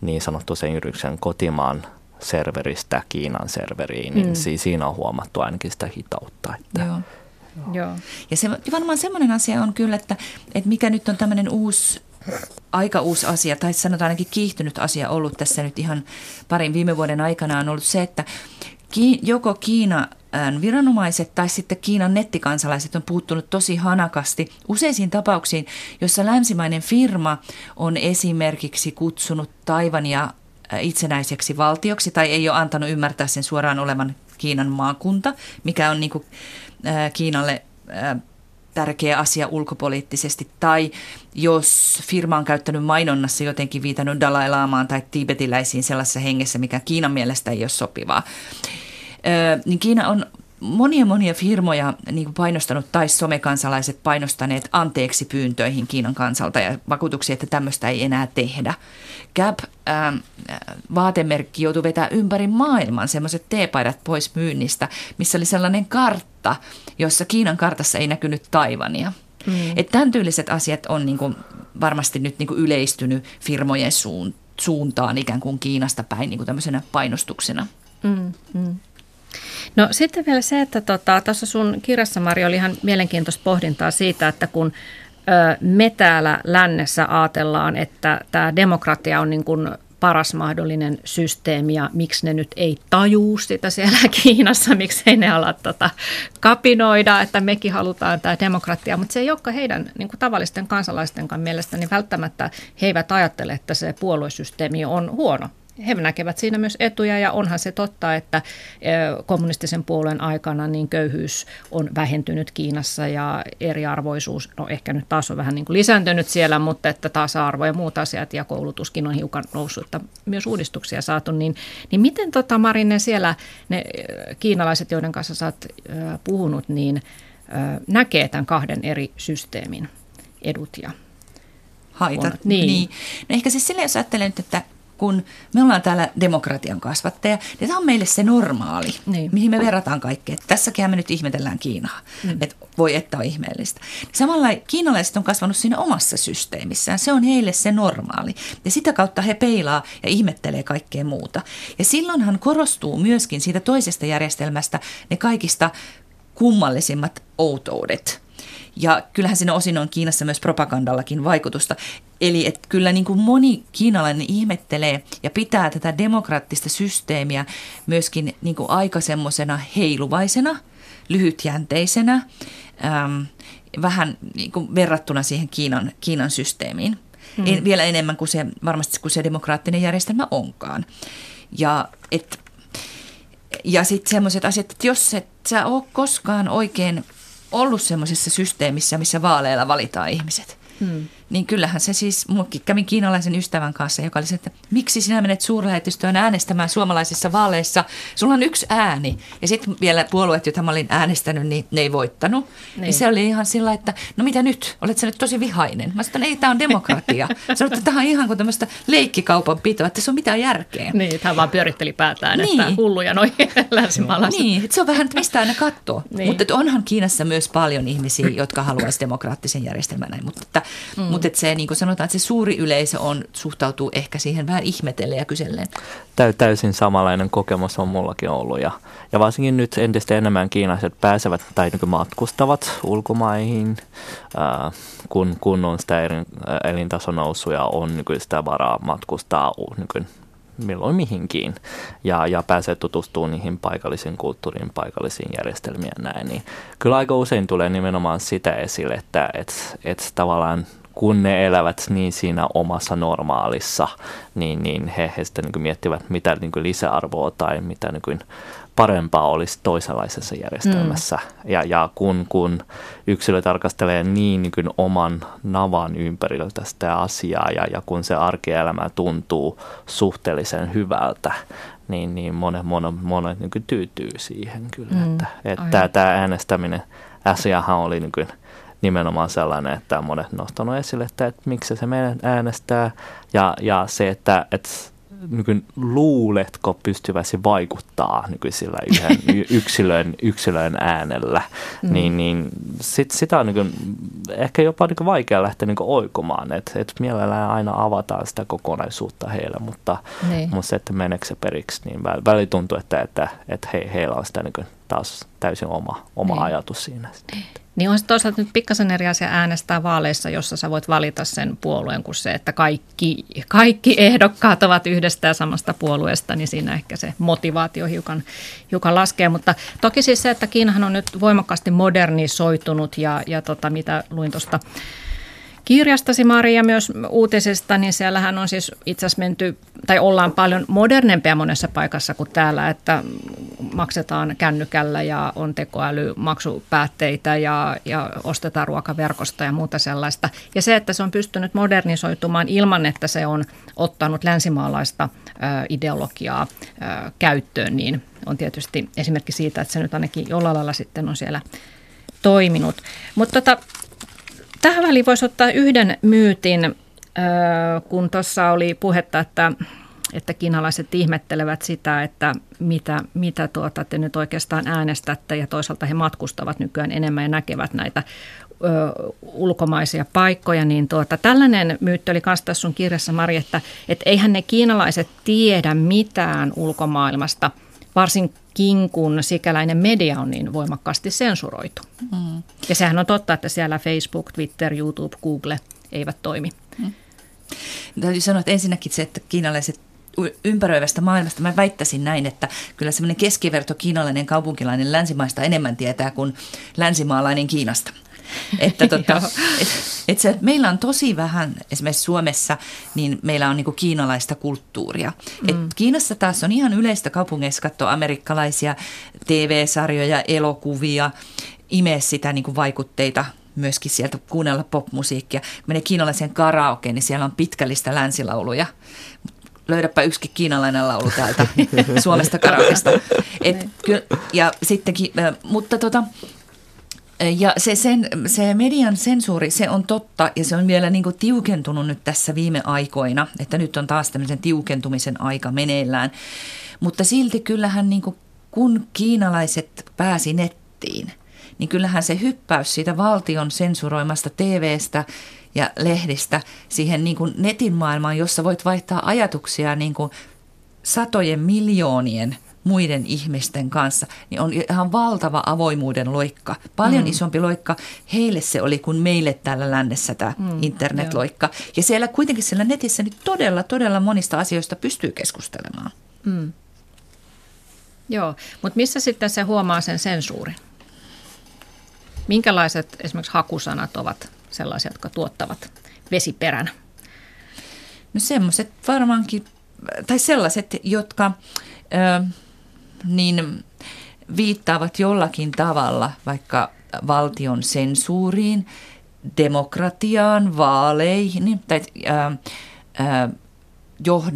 niin sanottu sen yrityksen kotimaan serveristä Kiinan serveriin, niin mm. siinä on huomattu ainakin sitä hitautta. Että Joo. Joo. Ja se, varmaan semmoinen asia on kyllä, että, että mikä nyt on tämmöinen uusi aika uusi asia, tai sanotaan ainakin kiihtynyt asia ollut tässä nyt ihan parin viime vuoden aikana on ollut se, että joko Kiina viranomaiset tai sitten Kiinan nettikansalaiset on puuttunut tosi hanakasti useisiin tapauksiin, jossa länsimainen firma on esimerkiksi kutsunut Taivania itsenäiseksi valtioksi tai ei ole antanut ymmärtää sen suoraan olevan Kiinan maakunta, mikä on niin kuin, Kiinalle tärkeä asia ulkopoliittisesti, tai jos firma on käyttänyt mainonnassa jotenkin viitannut Dalai Laamaan tai tibetiläisiin sellaisessa hengessä, mikä Kiinan mielestä ei ole sopivaa, niin Kiina on monia monia firmoja niin kuin painostanut tai somekansalaiset painostaneet anteeksi pyyntöihin Kiinan kansalta ja vakuutuksia, että tämmöistä ei enää tehdä. Gap ähm, vaatemerkki joutui vetää ympäri maailman semmoiset teepaidat pois myynnistä, missä oli sellainen kartta, jossa Kiinan kartassa ei näkynyt Taivania. Mm. Että tämän tyyliset asiat on niin kuin varmasti nyt niin kuin yleistynyt firmojen suuntaan ikään kuin Kiinasta päin niin kuin tämmöisenä painostuksena. Mm, mm. No sitten vielä se, että tota, tuossa sun kirjassa Mari oli ihan mielenkiintoista pohdintaa siitä, että kun ö, me täällä lännessä ajatellaan, että tämä demokratia on niin kuin paras mahdollinen systeemi ja miksi ne nyt ei tajuu sitä siellä <laughs> Kiinassa, miksi ei ne ala tota, kapinoida, että mekin halutaan tämä demokratia, mutta se ei olekaan heidän niin kuin tavallisten kansalaisten mielestä, niin välttämättä he eivät ajattele, että se puoluesysteemi on huono he näkevät siinä myös etuja ja onhan se totta, että kommunistisen puolueen aikana niin köyhyys on vähentynyt Kiinassa ja eriarvoisuus, no ehkä nyt taas on vähän niin kuin lisääntynyt siellä, mutta että tasa-arvo ja muut asiat ja koulutuskin on hiukan noussut, että myös uudistuksia saatu, niin, niin miten tota Marine siellä ne kiinalaiset, joiden kanssa sä oot puhunut, niin näkee tämän kahden eri systeemin edut ja haitat. Niin. niin. No ehkä siis sille, jos ajattelen nyt, että kun me ollaan täällä demokratian kasvattaja, niin tämä on meille se normaali, niin. mihin me verrataan kaikkea. Tässäkin me nyt ihmetellään Kiinaa, mm. että voi että on ihmeellistä. Samalla kiinalaiset on kasvanut siinä omassa systeemissään, se on heille se normaali. Ja sitä kautta he peilaa ja ihmettelee kaikkea muuta. Ja silloinhan korostuu myöskin siitä toisesta järjestelmästä ne kaikista kummallisimmat outoudet – Ja kyllähän siinä osin on Kiinassa myös propagandallakin vaikutusta. Eli että kyllä niin kuin moni kiinalainen ihmettelee ja pitää tätä demokraattista systeemiä myöskin niin kuin aika semmoisena heiluvaisena, lyhytjänteisenä, äm, vähän niin kuin verrattuna siihen Kiinan, Kiinan systeemiin. Hmm. En, vielä enemmän kuin se, varmasti kuin se demokraattinen järjestelmä onkaan. Ja et, ja sitten semmoiset asiat, että jos et sä ole koskaan oikein ollut semmoisessa systeemissä, missä vaaleilla valitaan ihmiset, hmm niin kyllähän se siis, kävin kiinalaisen ystävän kanssa, joka oli se, että miksi sinä menet suurlähetystöön äänestämään suomalaisissa vaaleissa, sulla on yksi ääni. Ja sitten vielä puolueet, joita mä olin äänestänyt, niin ne ei voittanut. Niin. niin se oli ihan sillä, että no mitä nyt, olet sä nyt tosi vihainen. Mä sanoin, ei, tämä on demokratia. Sanoin, että tämä on ihan kuin tämmöistä leikkikaupan pitoa, että se on mitään järkeä. Niin, tämä vaan pyöritteli päätään, niin. että hulluja noin <laughs> länsimaalaiset. Niin, että se on vähän, että mistä aina katsoo. Niin. Mutta onhan Kiinassa myös paljon ihmisiä, jotka haluaisivat demokraattisen järjestelmän näin. Mutta, että, mm. Mutta se, niin kuin sanotaan, että se suuri yleisö on, suhtautuu ehkä siihen vähän ihmetellen ja kysellen. Täysin samanlainen kokemus on mullakin ollut. Ja, ja varsinkin nyt entistä enemmän kiinalaiset pääsevät tai niin matkustavat ulkomaihin, ää, kun, kun on sitä elintason nousu ja on niin sitä varaa matkustaa niin milloin mihinkin. Ja, ja pääsee tutustumaan niihin paikallisiin kulttuuriin, paikallisiin järjestelmiin ja näin, niin kyllä aika usein tulee nimenomaan sitä esille, että et, et tavallaan kun ne elävät niin siinä omassa normaalissa, niin, niin he, he sitten niin miettivät, mitä niin lisäarvoa tai mitä niin parempaa olisi toisenlaisessa järjestelmässä. Mm. Ja, ja kun, kun yksilö tarkastelee niin, niin kuin oman navan ympäriltä sitä asiaa ja, ja kun se arkielämä tuntuu suhteellisen hyvältä, niin, niin monet, monet, monet niin tyytyy siihen kyllä. Mm. Että, että tämä äänestäminen asiahan oli niin kuin – nimenomaan sellainen, että monet nostanut esille, että, että miksi se meidän äänestää ja, ja se, että, että niin luuletko pystyväsi vaikuttaa niin sillä yhden <laughs> yksilön, yksilön äänellä, mm. niin, niin sit, sitä on niin ehkä jopa niin vaikea lähteä niin oikomaan, että et mielellään aina avataan sitä kokonaisuutta heille, mutta, niin. mutta se, että meneekö se periksi, niin väli tuntuu, että, että, että he, heillä on sitä niin taas täysin oma, oma niin. ajatus siinä. Niin. Niin on se toisaalta nyt pikkasen eri asia äänestää vaaleissa, jossa sä voit valita sen puolueen kuin se, että kaikki, kaikki ehdokkaat ovat yhdestä ja samasta puolueesta, niin siinä ehkä se motivaatio hiukan, hiukan laskee. Mutta toki siis se, että Kiinahan on nyt voimakkaasti modernisoitunut ja, ja tota, mitä luin tuosta kirjastasi Maria myös uutisista, niin siellähän on siis itse asiassa menty, tai ollaan paljon modernempia monessa paikassa kuin täällä, että maksetaan kännykällä ja on tekoälymaksupäätteitä ja, ja ostetaan ruokaverkosta ja muuta sellaista. Ja se, että se on pystynyt modernisoitumaan ilman, että se on ottanut länsimaalaista ideologiaa käyttöön, niin on tietysti esimerkki siitä, että se nyt ainakin jollain lailla sitten on siellä toiminut. Mutta tota, Tähän väliin voisi ottaa yhden myytin, kun tuossa oli puhetta, että että kiinalaiset ihmettelevät sitä, että mitä, mitä tuota te nyt oikeastaan äänestätte ja toisaalta he matkustavat nykyään enemmän ja näkevät näitä ulkomaisia paikkoja, niin tuota, tällainen myytti oli myös tässä sun kirjassa, Mari, että, että eihän ne kiinalaiset tiedä mitään ulkomaailmasta – varsinkin kun sikäläinen media on niin voimakkaasti sensuroitu. Mm. Ja sehän on totta, että siellä Facebook, Twitter, YouTube, Google eivät toimi. Mm. Täytyy sanoa, että ensinnäkin se, että kiinalaiset ympäröivästä maailmasta. Mä väittäisin näin, että kyllä semmoinen keskiverto kiinalainen kaupunkilainen länsimaista enemmän tietää kuin länsimaalainen Kiinasta. Että tota, <laughs> et, et se, meillä on tosi vähän, esimerkiksi Suomessa, niin meillä on niinku kiinalaista kulttuuria. Mm. Et Kiinassa taas on ihan yleistä kaupungeissa katsoa amerikkalaisia TV-sarjoja, elokuvia, imee sitä niinku vaikutteita myöskin sieltä kuunnella popmusiikkia. Kun menee kiinalaisen karaoke, niin siellä on pitkällistä länsilauluja löydäpä yksikin kiinalainen laulu täältä <laughs> Suomesta karaokesta. Et, ja sittenkin, mutta tota, ja se, sen, se median sensuuri, se on totta ja se on vielä niin kuin tiukentunut nyt tässä viime aikoina, että nyt on taas tämmöisen tiukentumisen aika meneillään. Mutta silti kyllähän niin kuin, kun kiinalaiset pääsi nettiin, niin kyllähän se hyppäys siitä valtion sensuroimasta TVstä ja lehdistä siihen niin kuin netin maailmaan, jossa voit vaihtaa ajatuksia niin kuin satojen miljoonien muiden ihmisten kanssa, niin on ihan valtava avoimuuden loikka. Paljon mm. isompi loikka heille se oli kuin meille täällä lännessä tämä mm, internetloikka. Joo. Ja siellä kuitenkin siellä netissä nyt todella, todella monista asioista pystyy keskustelemaan. Mm. Joo, mutta missä sitten se huomaa sen sensuurin? Minkälaiset esimerkiksi hakusanat ovat sellaisia, jotka tuottavat vesiperän? No semmoiset varmaankin, tai sellaiset, jotka ö, niin viittaavat jollakin tavalla vaikka valtion sensuuriin, demokratiaan, vaaleihin tai ö, ö, johd,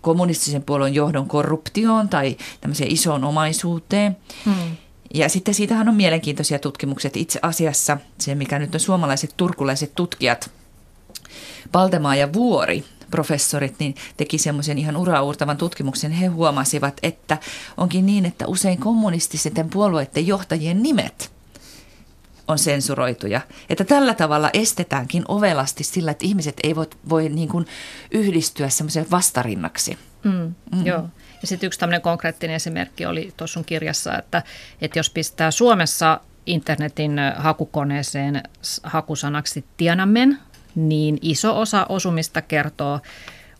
kommunistisen puolueen johdon korruptioon tai tämmöiseen isoon omaisuuteen. Hmm. Ja sitten siitähän on mielenkiintoisia tutkimuksia. Itse asiassa se, mikä nyt on suomalaiset turkulaiset tutkijat, Paltemaa ja Vuori, professorit, niin teki semmoisen ihan uraurtavan tutkimuksen. He huomasivat, että onkin niin, että usein kommunististen puolueiden johtajien nimet on sensuroituja. Että tällä tavalla estetäänkin ovelasti sillä, että ihmiset ei voi, voi niin kuin yhdistyä semmoisen vastarinnaksi. Mm, mm. Joo. Ja sitten yksi tämmöinen konkreettinen esimerkki oli tuossa sun kirjassa, että, että jos pistää Suomessa internetin hakukoneeseen hakusanaksi Tiananmen, niin iso osa osumista kertoo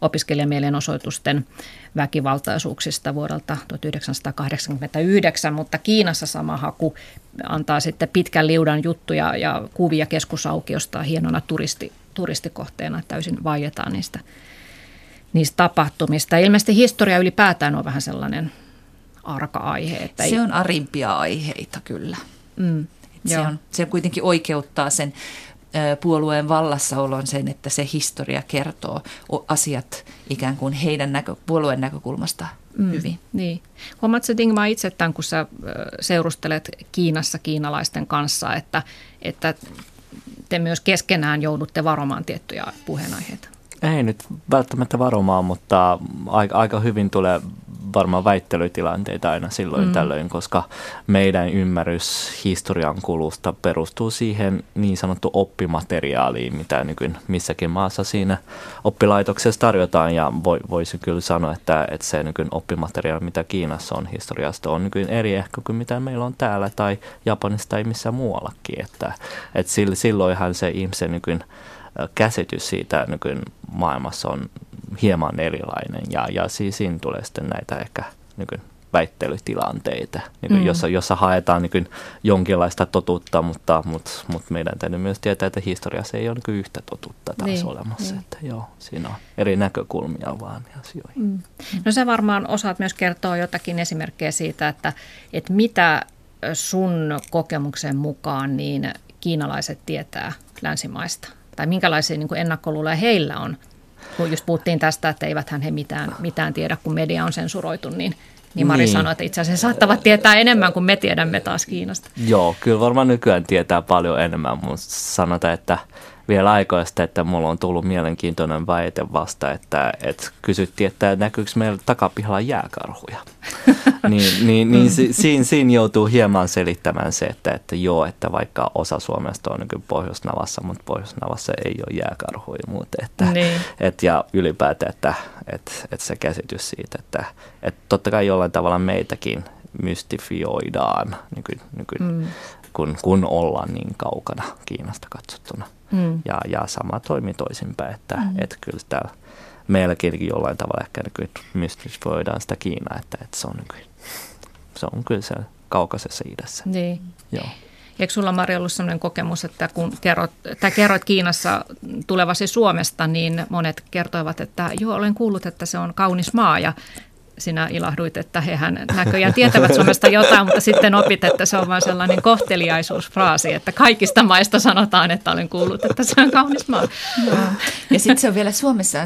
opiskelijamielenosoitusten väkivaltaisuuksista vuodelta 1989, mutta Kiinassa sama haku antaa sitten pitkän liudan juttuja ja kuvia keskusaukiosta hienona turisti, turistikohteena. Täysin vaietaan niistä, niistä tapahtumista. Ilmeisesti historia ylipäätään on vähän sellainen arka aihe. Että se on arimpia aiheita kyllä. Mm, se, on, se kuitenkin oikeuttaa sen puolueen vallassaolon sen, että se historia kertoo asiat ikään kuin heidän näkö, puolueen näkökulmasta mm, hyvin. Niin. Huomaatko Dingma itse tämän, kun sä seurustelet Kiinassa kiinalaisten kanssa, että, että te myös keskenään joudutte varomaan tiettyjä puheenaiheita? Ei nyt välttämättä varomaan, mutta aika, aika hyvin tulee varmaan väittelytilanteita aina silloin mm. tällöin, koska meidän ymmärrys historian kulusta perustuu siihen niin sanottu oppimateriaaliin, mitä nykyään missäkin maassa siinä oppilaitoksessa tarjotaan. Ja voi, voisi kyllä sanoa, että, että se nykyään oppimateriaali, mitä Kiinassa on historiasta, on nykyään eri ehkä kuin mitä meillä on täällä tai Japanissa tai missä muuallakin. Että, että silloinhan se ihmisen nykyään käsitys siitä nykyään maailmassa on hieman erilainen ja, ja siinä tulee sitten näitä ehkä niin väittelytilanteita, niin mm. jossa, jossa haetaan niin jonkinlaista totuutta, mutta, mutta, mutta meidän täytyy myös tietää, että historiassa ei ole niin yhtä totuutta taas niin, olemassa. Niin. Että joo, siinä on eri näkökulmia vaan asioihin. Mm. No sä varmaan osaat myös kertoa jotakin esimerkkejä siitä, että, että mitä sun kokemuksen mukaan niin kiinalaiset tietää länsimaista? Tai minkälaisia niin ennakkoluuloja heillä on kun just puhuttiin tästä, että eiväthän he mitään, mitään tiedä, kun media on sensuroitu, niin niin Mari niin. sanoi, että itse asiassa saattavat tietää enemmän kuin me tiedämme taas Kiinasta. Joo, kyllä varmaan nykyään tietää paljon enemmän, mutta sanotaan, että vielä aikoista, että mulla on tullut mielenkiintoinen väite vasta, että, että kysyttiin, että näkyykö meillä takapihalla jääkarhuja. <laughs> niin, niin, niin si, siinä, siinä joutuu hieman selittämään se, että, että joo, että vaikka osa Suomesta on niin Pohjoisnavassa, mutta Pohjoisnavassa ei ole jääkarhuja muuten. Että, niin. et, ja ylipäätään, että, että, että se käsitys siitä, että, että totta kai jollain tavalla meitäkin mystifioidaan niin kuin, mm. Kun, kun ollaan niin kaukana Kiinasta katsottuna. Mm. Ja, ja sama toimii toisinpäin, että mm. et kyllä täällä meilläkin jollain tavalla ehkä niin mystifioidaan sitä Kiinaa, että, että se, on, se on kyllä se kaukaisessa idässä. Niin. Joo. Eikö sulla Mari ollut sellainen kokemus, että kun kerrot, tai kerroit Kiinassa tulevasi Suomesta, niin monet kertoivat, että joo, olen kuullut, että se on kaunis maa ja sinä ilahduit, että hehän näköjään tietävät Suomesta jotain, mutta sitten opit, että se on vain sellainen kohteliaisuusfraasi, että kaikista maista sanotaan, että olen kuullut, että se on kaunis maa. Ja sitten se on vielä Suomessa,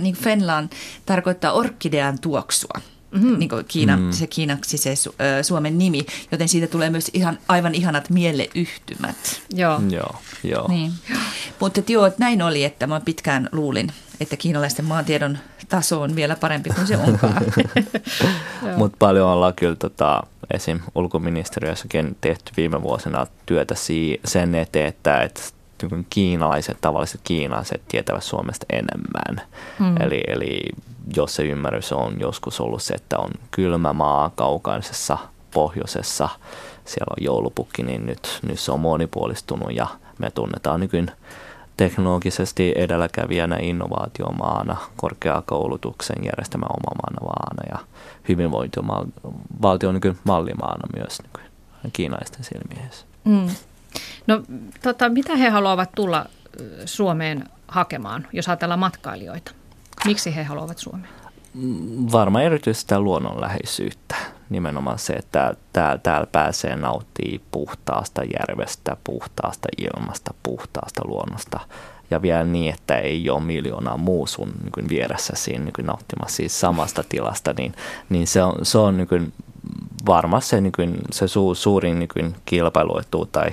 niin Fenlan tarkoittaa orkidean tuoksua. Mm-hmm. Niin kuin Kiina, mm. se kiinaksi se su, ö, Suomen nimi, joten siitä tulee myös ihan, aivan ihanat mieleyhtymät. Joo. Joo, joo. Niin. Mutta joo, että näin oli, että mä pitkään luulin, että kiinalaisten maantiedon taso on vielä parempi kuin se onkaan. <laughs> Mutta paljon ollaan kyllä tota, esim. ulkoministeriössäkin tehty viime vuosina työtä sen eteen, että, että niin kiinalaiset, tavalliset kiinalaiset tietävät Suomesta enemmän. Mm. Eli, eli jos se ymmärrys on joskus ollut se, että on kylmä maa kaukaisessa pohjoisessa, siellä on joulupukki, niin nyt, nyt se on monipuolistunut ja me tunnetaan nykyään teknologisesti edelläkävijänä innovaatiomaana, korkeakoulutuksen järjestämä omamaana maana ja hyvinvointivaltion niin mallimaana myös niin kiinaisten silmiessä. Mm. No tota, mitä he haluavat tulla Suomeen hakemaan, jos ajatellaan matkailijoita? Miksi he haluavat Suomeen? Varmaan erityisesti sitä luonnonläheisyyttä. Nimenomaan se, että täällä, täällä pääsee nauttii puhtaasta järvestä, puhtaasta ilmasta, puhtaasta luonnosta. Ja vielä niin, että ei ole miljoonaa muu sun niin vieressä siinä niin nauttimassa siis samasta tilasta, niin, niin se on, se on niin varmasti se, niin se su, suurin niin kilpailuetu tai,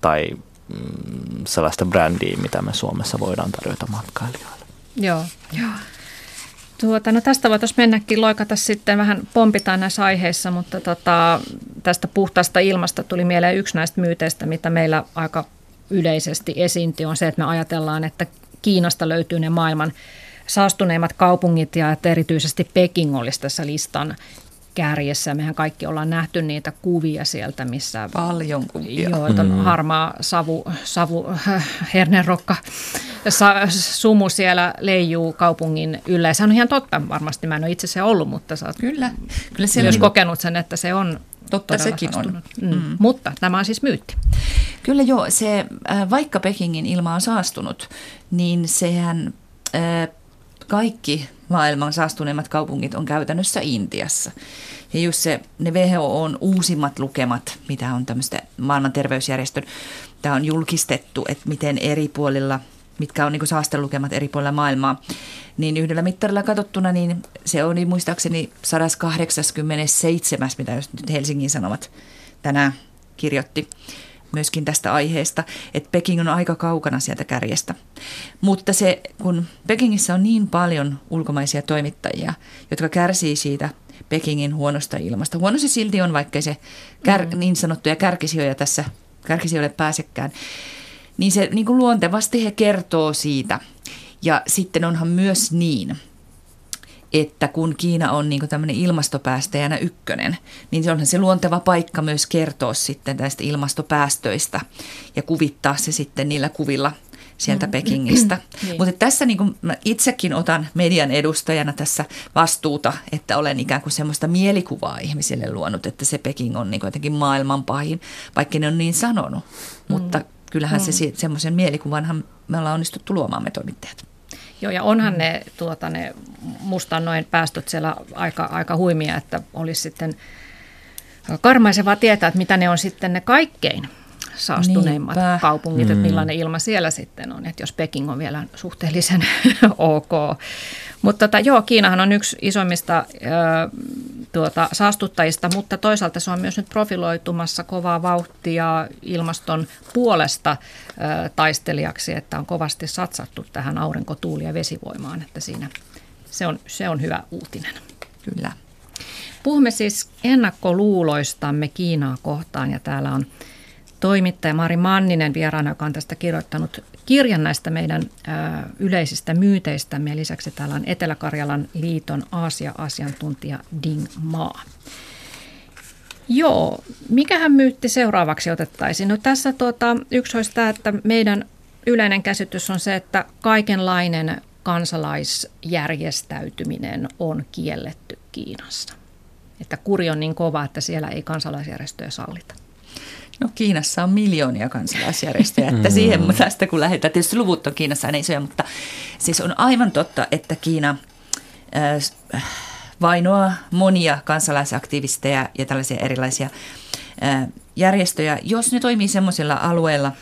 tai mm, sellaista brändiä, mitä me Suomessa voidaan tarjota matkailijoille. Joo, joo. Tuota, no tästä voitaisiin mennäkin loikata sitten, vähän pompitaan näissä aiheissa, mutta tota, tästä puhtaasta ilmasta tuli mieleen yksi näistä myyteistä, mitä meillä aika yleisesti esiintyy, on se, että me ajatellaan, että Kiinasta löytyy ne maailman saastuneimmat kaupungit ja että erityisesti Peking olisi tässä listan kärjessä. Mehän kaikki ollaan nähty niitä kuvia sieltä, missä... Paljon kuvia. Joo, että on mm. harmaa savu, savu <laughs> hernerokka, sa, sumu siellä leijuu kaupungin yllä. Ja se on ihan totta varmasti. Mä en ole itse se ollut, mutta sä oot kyllä, kyllä myös niin... kokenut sen, että se on Totta sekin on. Mm. Mm. Mutta tämä on siis myytti. Kyllä joo, se, äh, vaikka Pekingin ilma on saastunut, niin sehän äh, kaikki maailman saastuneimmat kaupungit on käytännössä Intiassa. Ja just se, ne WHO on uusimmat lukemat, mitä on tämmöistä maailman terveysjärjestön, tämä on julkistettu, että miten eri puolilla, mitkä on niin saastelukemat eri puolilla maailmaa, niin yhdellä mittarilla katsottuna, niin se oli muistaakseni 187, mitä just nyt Helsingin Sanomat tänään kirjoitti myöskin tästä aiheesta, että Peking on aika kaukana sieltä kärjestä. Mutta se, kun Pekingissä on niin paljon ulkomaisia toimittajia, jotka kärsii siitä Pekingin huonosta ilmasta. Huono se silti on, vaikka se kär, mm. niin sanottuja kärkisijoja tässä kärkisijoille pääsekään. Niin se niin kuin luontevasti he kertoo siitä. Ja sitten onhan myös niin, että kun Kiina on niin tämmöinen ilmastopäästäjänä ykkönen, niin se onhan se luonteva paikka myös kertoa sitten tästä ilmastopäästöistä ja kuvittaa se sitten niillä kuvilla sieltä mm. Pekingistä. <clears throat> niin. Mutta tässä niin kuin mä itsekin otan median edustajana tässä vastuuta, että olen ikään kuin semmoista mielikuvaa ihmisille luonut, että se Peking on niin jotenkin maailman pahin, vaikka ne on niin sanonut. Mm. Mutta kyllähän mm. se semmoisen mielikuvanhan me ollaan onnistuttu luomaan me toimittajat. Joo, ja onhan ne, tuota, ne mustan noin päästöt siellä aika, aika huimia, että olisi sitten karmaisevaa tietää, että mitä ne on sitten ne kaikkein saastuneimmat Niinpä. kaupungit, mm. että millainen ilma siellä sitten on, että jos Peking on vielä suhteellisen <laughs> ok. Mutta tota, joo, Kiinahan on yksi isoimmista ö, tuota, saastuttajista, mutta toisaalta se on myös nyt profiloitumassa kovaa vauhtia ilmaston puolesta ö, taistelijaksi, että on kovasti satsattu tähän aurinko, tuuli ja vesivoimaan, että siinä se on, se on hyvä uutinen. Kyllä. Puhumme siis ennakkoluuloistamme Kiinaa kohtaan ja täällä on toimittaja Mari Manninen vieraana, joka on tästä kirjoittanut kirjan näistä meidän yleisistä myyteistämme. Lisäksi täällä on Etelä-Karjalan liiton Aasia-asiantuntija Ding Maa. Joo, mikähän myytti seuraavaksi otettaisiin? No tässä tuota, yksi olisi tämä, että meidän yleinen käsitys on se, että kaikenlainen kansalaisjärjestäytyminen on kielletty Kiinassa. Että kuri on niin kova, että siellä ei kansalaisjärjestöjä sallita. No Kiinassa on miljoonia kansalaisjärjestöjä, että siihen mm. tästä kun lähdetään, tietysti luvut on Kiinassa ne isoja, mutta siis on aivan totta, että Kiina äh, vainoa monia kansalaisaktivisteja ja tällaisia erilaisia äh, järjestöjä, jos ne toimii sellaisilla alueilla,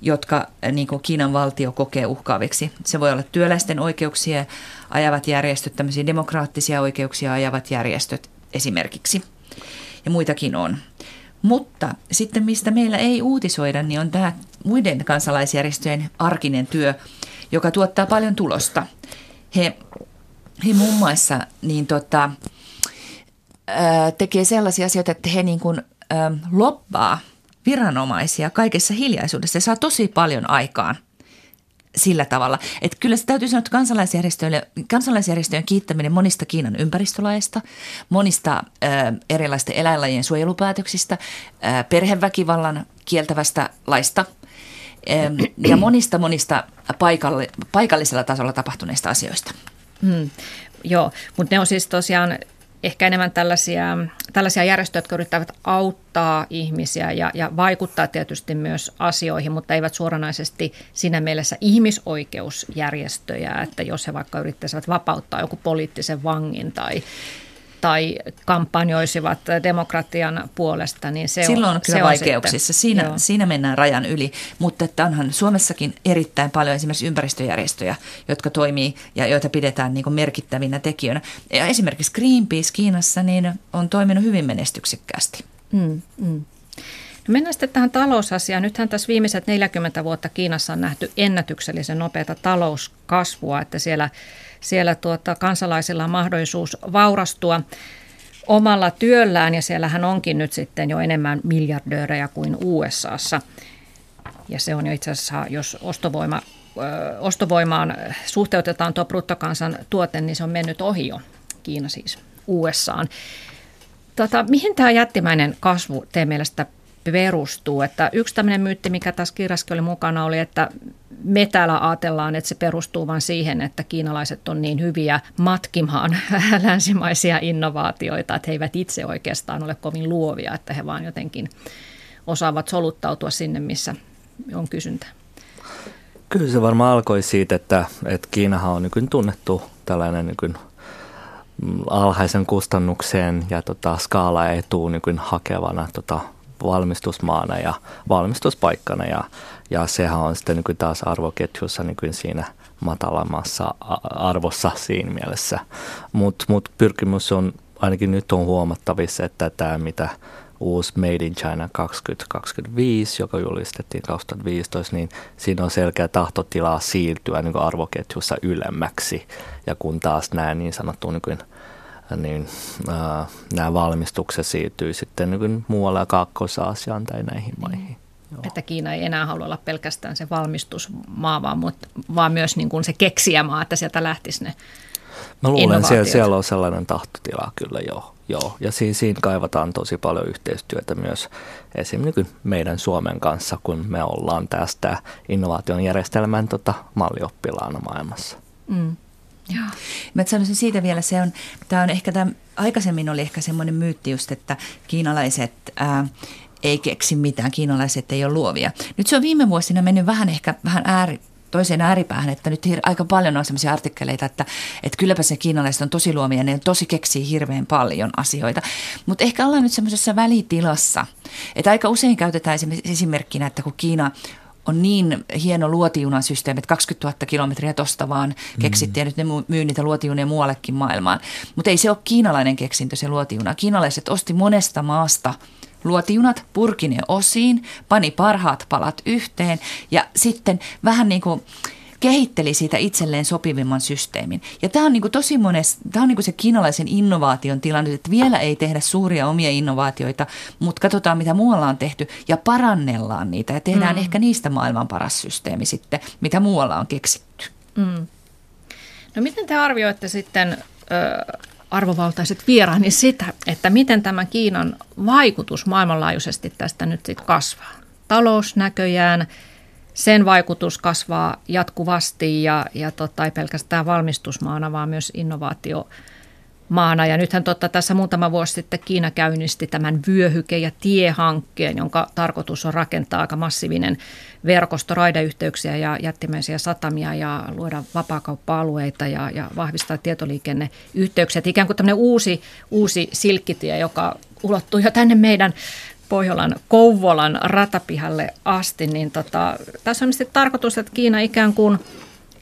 jotka äh, niin kuin Kiinan valtio kokee uhkaaviksi. Se voi olla työläisten oikeuksia ajavat järjestöt, tämmöisiä demokraattisia oikeuksia ajavat järjestöt esimerkiksi. Ja muitakin on. Mutta sitten mistä meillä ei uutisoida, niin on tämä muiden kansalaisjärjestöjen arkinen työ, joka tuottaa paljon tulosta. He, he muun muassa niin tota, tekee sellaisia asioita, että he niin kuin, ää, loppaa viranomaisia kaikessa hiljaisuudessa. Se saa tosi paljon aikaan sillä tavalla. Että kyllä se täytyy sanoa, että kansalaisjärjestöille, kansalaisjärjestöjen kiittäminen monista Kiinan ympäristölaista, monista äh, erilaisten eläinlajien suojelupäätöksistä, äh, perheväkivallan kieltävästä laista äh, ja monista monista paikalle, paikallisella tasolla tapahtuneista asioista. Hmm. Joo, mutta ne on siis tosiaan ehkä enemmän tällaisia, tällaisia järjestöjä, jotka yrittävät auttaa ihmisiä ja, ja vaikuttaa tietysti myös asioihin, mutta eivät suoranaisesti siinä mielessä ihmisoikeusjärjestöjä, että jos he vaikka yrittäisivät vapauttaa joku poliittisen vangin tai tai kampanjoisivat demokratian puolesta, niin se Silloin on, on kyllä se vaikeuksissa. On siinä, siinä mennään rajan yli, mutta että onhan Suomessakin erittäin paljon esimerkiksi ympäristöjärjestöjä, jotka toimii ja joita pidetään niin merkittävinä tekijöinä. Ja esimerkiksi Greenpeace Kiinassa niin on toiminut hyvin menestyksekkäästi. Mm, mm. No mennään sitten tähän talousasiaan. Nythän tässä viimeiset 40 vuotta Kiinassa on nähty ennätyksellisen nopeata talouskasvua, että siellä siellä tuota, kansalaisilla on mahdollisuus vaurastua omalla työllään ja siellähän onkin nyt sitten jo enemmän miljardöörejä kuin USAssa. Ja se on jo itse asiassa, jos ostovoima, ö, ostovoimaan suhteutetaan tuo bruttokansan tuote, niin se on mennyt ohi jo, Kiina siis USAan. Tota, mihin tämä jättimäinen kasvu teidän mielestä perustuu. Että yksi tämmöinen myytti, mikä tässä kirjassakin oli mukana, oli, että me täällä ajatellaan, että se perustuu vain siihen, että kiinalaiset on niin hyviä matkimaan <laughs> länsimaisia innovaatioita, että he eivät itse oikeastaan ole kovin luovia, että he vaan jotenkin osaavat soluttautua sinne, missä on kysyntä. Kyllä se varmaan alkoi siitä, että, että Kiinahan on nykyään tunnettu tällainen nykyään alhaisen kustannukseen ja tota, skaala etuun nykyään hakevana tota, valmistusmaana ja valmistuspaikkana ja, ja sehän on sitten niin taas arvoketjussa niin siinä matalammassa arvossa siinä mielessä. Mutta mut pyrkimys on, ainakin nyt on huomattavissa, että tämä mitä uusi Made in China 2025, joka julistettiin 2015, niin siinä on selkeä tahtotila siirtyä niin arvoketjussa ylemmäksi. Ja kun taas nämä niin sanottu niin niin äh, nämä valmistukset siirtyy sitten niin muualle Kaakkois-Aasiaan tai näihin niin. maihin. Joo. Että Kiina ei enää halua olla pelkästään se valmistusmaa, vaan, mutta, vaan myös niin kuin se keksijämaa, että sieltä lähtisi ne Mä luulen, että siellä, siellä on sellainen tahtotila kyllä joo. joo. Ja siinä, siinä kaivataan tosi paljon yhteistyötä myös esimerkiksi meidän Suomen kanssa, kun me ollaan tästä innovaation järjestelmän tota, mallioppilaana maailmassa. Mm. Joo. Mä sanoisin siitä vielä, se on, tämä on ehkä, tämä, aikaisemmin oli ehkä semmoinen myytti just, että kiinalaiset ää, ei keksi mitään, kiinalaiset ei ole luovia. Nyt se on viime vuosina mennyt vähän ehkä vähän ääri, toiseen ääripäähän, että nyt aika paljon on sellaisia artikkeleita, että, että kylläpä se kiinalaiset on tosi luomia, ne tosi keksii hirveän paljon asioita. Mutta ehkä ollaan nyt semmoisessa välitilassa, että aika usein käytetään esimerkkinä, että kun Kiina on niin hieno luotijunasysteemi, että 20 000 kilometriä tosta vaan keksittiin mm. ja nyt ne myy niitä luotijunia muuallekin maailmaan. Mutta ei se ole kiinalainen keksintö se luotijuna. Kiinalaiset osti monesta maasta luotijunat purkine osiin, pani parhaat palat yhteen ja sitten vähän niin kuin kehitteli siitä itselleen sopivimman systeemin. Ja tämä on niin kuin tosi monessa, tämä on niin kuin se kiinalaisen innovaation tilanne, että vielä ei tehdä suuria omia innovaatioita, mutta katsotaan mitä muualla on tehty ja parannellaan niitä ja tehdään mm. ehkä niistä maailman paras systeemi sitten, mitä muualla on keksitty. Mm. No miten te arvioitte sitten... Ö- arvovaltaiset vieraani sitä, että miten tämä Kiinan vaikutus maailmanlaajuisesti tästä nyt sitten kasvaa. Talous näköjään sen vaikutus kasvaa jatkuvasti ja, ja tota, ei pelkästään valmistusmaana, vaan myös innovaatio maana. Ja nythän totta tässä muutama vuosi sitten Kiina käynnisti tämän vyöhyke- ja tiehankkeen, jonka tarkoitus on rakentaa aika massiivinen verkosto raideyhteyksiä ja jättimäisiä satamia ja luoda vapaakauppa-alueita ja, ja vahvistaa tietoliikenneyhteyksiä. Ikään kuin tämmöinen uusi, uusi silkkitie, joka ulottuu jo tänne meidän Pohjolan Kouvolan ratapihalle asti, niin tota, tässä on tarkoitus, että Kiina ikään kuin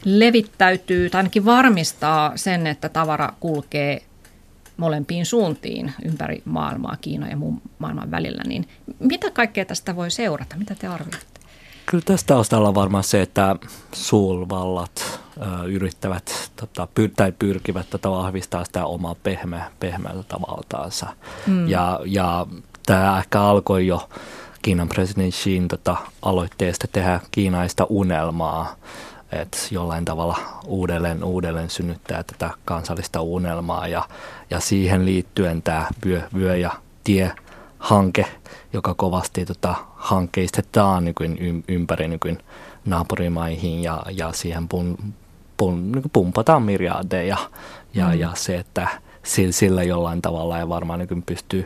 levittäytyy tai ainakin varmistaa sen, että tavara kulkee molempiin suuntiin ympäri maailmaa, Kiina ja muun maailman välillä, niin mitä kaikkea tästä voi seurata? Mitä te arvioitte? Kyllä tästä taustalla on varmaan se, että suurvallat ö, yrittävät tota, pyr- tai pyrkivät tota, vahvistaa sitä omaa pehmeä, pehmeältä valtaansa. Mm. Ja, ja tämä ehkä alkoi jo Kiinan presidentti Xin tota, aloitteesta tehdä Kiinaista unelmaa, että jollain tavalla uudelleen, uudelleen synnyttää tätä kansallista unelmaa ja, ja siihen liittyen tämä vyö, vyö ja tie hanke, joka kovasti tota, hankkeistetaan niin ympäri niin naapurimaihin ja, ja siihen pun, pun, niin pumpataan miljardeja ja, mm. ja se, että sillä jollain tavalla ja varmaan niin pystyy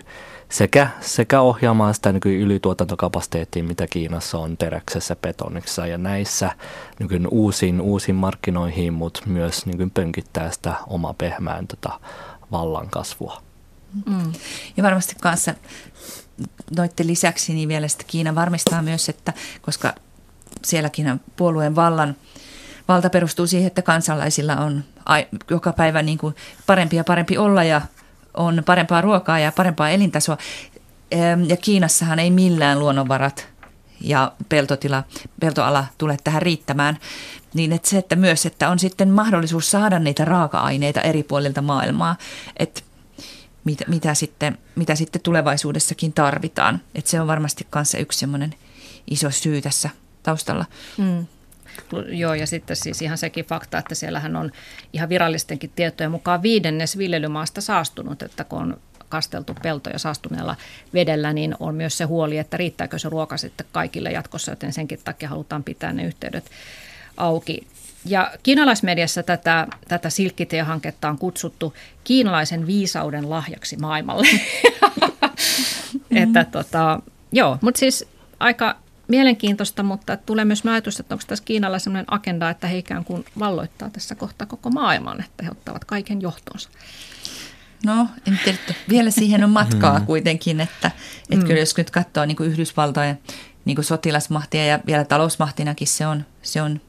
sekä, sekä ohjaamaan sitä niin ylituotantokapasiteettia, mitä Kiinassa on teräksessä, betonissa ja näissä niin uusiin, uusiin markkinoihin, mutta myös niin pönkittää sitä omaa pehmään tota, vallan kasvua. Mm. Ja varmasti kanssa noiden lisäksi niin vielä sitä Kiina varmistaa myös, että koska sielläkin puolueen vallan valta perustuu siihen, että kansalaisilla on joka päivä niin kuin parempi ja parempi olla ja on parempaa ruokaa ja parempaa elintasoa. Ja Kiinassahan ei millään luonnonvarat ja peltotila, peltoala tule tähän riittämään. Niin että se, että myös, että on sitten mahdollisuus saada niitä raaka-aineita eri puolilta maailmaa, että mitä, mitä, sitten, mitä sitten tulevaisuudessakin tarvitaan. Että se on varmasti kanssa yksi semmoinen iso syy tässä taustalla. Mm. Joo, ja sitten siis ihan sekin fakta, että siellähän on ihan virallistenkin tietojen mukaan viidennes viljelymaasta saastunut, että kun on kasteltu peltoja saastuneella vedellä, niin on myös se huoli, että riittääkö se ruoka sitten kaikille jatkossa, joten senkin takia halutaan pitää ne yhteydet auki. Ja kiinalaismediassa tätä, tätä silkkitie-hanketta on kutsuttu kiinalaisen viisauden lahjaksi maailmalle. <laughs> että tota, joo, mutta siis aika mielenkiintoista, mutta tulee myös ajatus, että onko tässä Kiinalla sellainen agenda, että he ikään kuin valloittaa tässä kohtaa koko maailman, että he ottavat kaiken johtonsa. No, en tiedä, vielä siihen on matkaa mm. kuitenkin, että, että mm. kyllä jos nyt katsoo niin kuin Yhdysvaltojen niin kuin sotilasmahtia ja vielä talousmahtinakin se on, se on